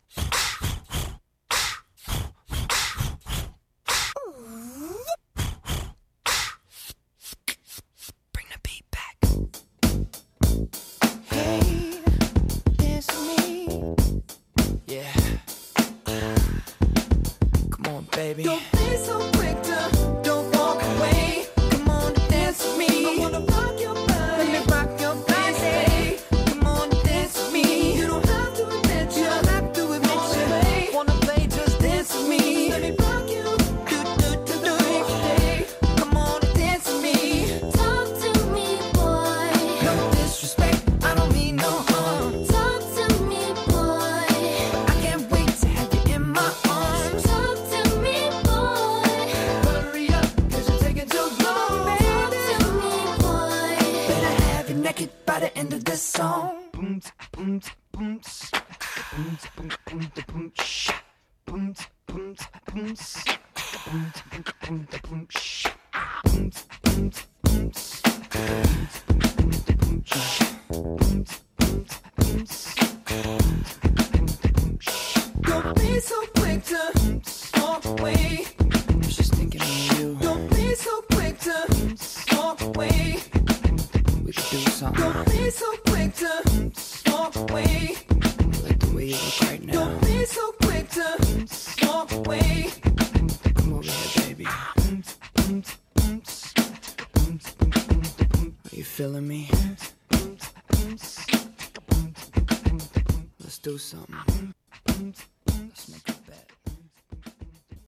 Some.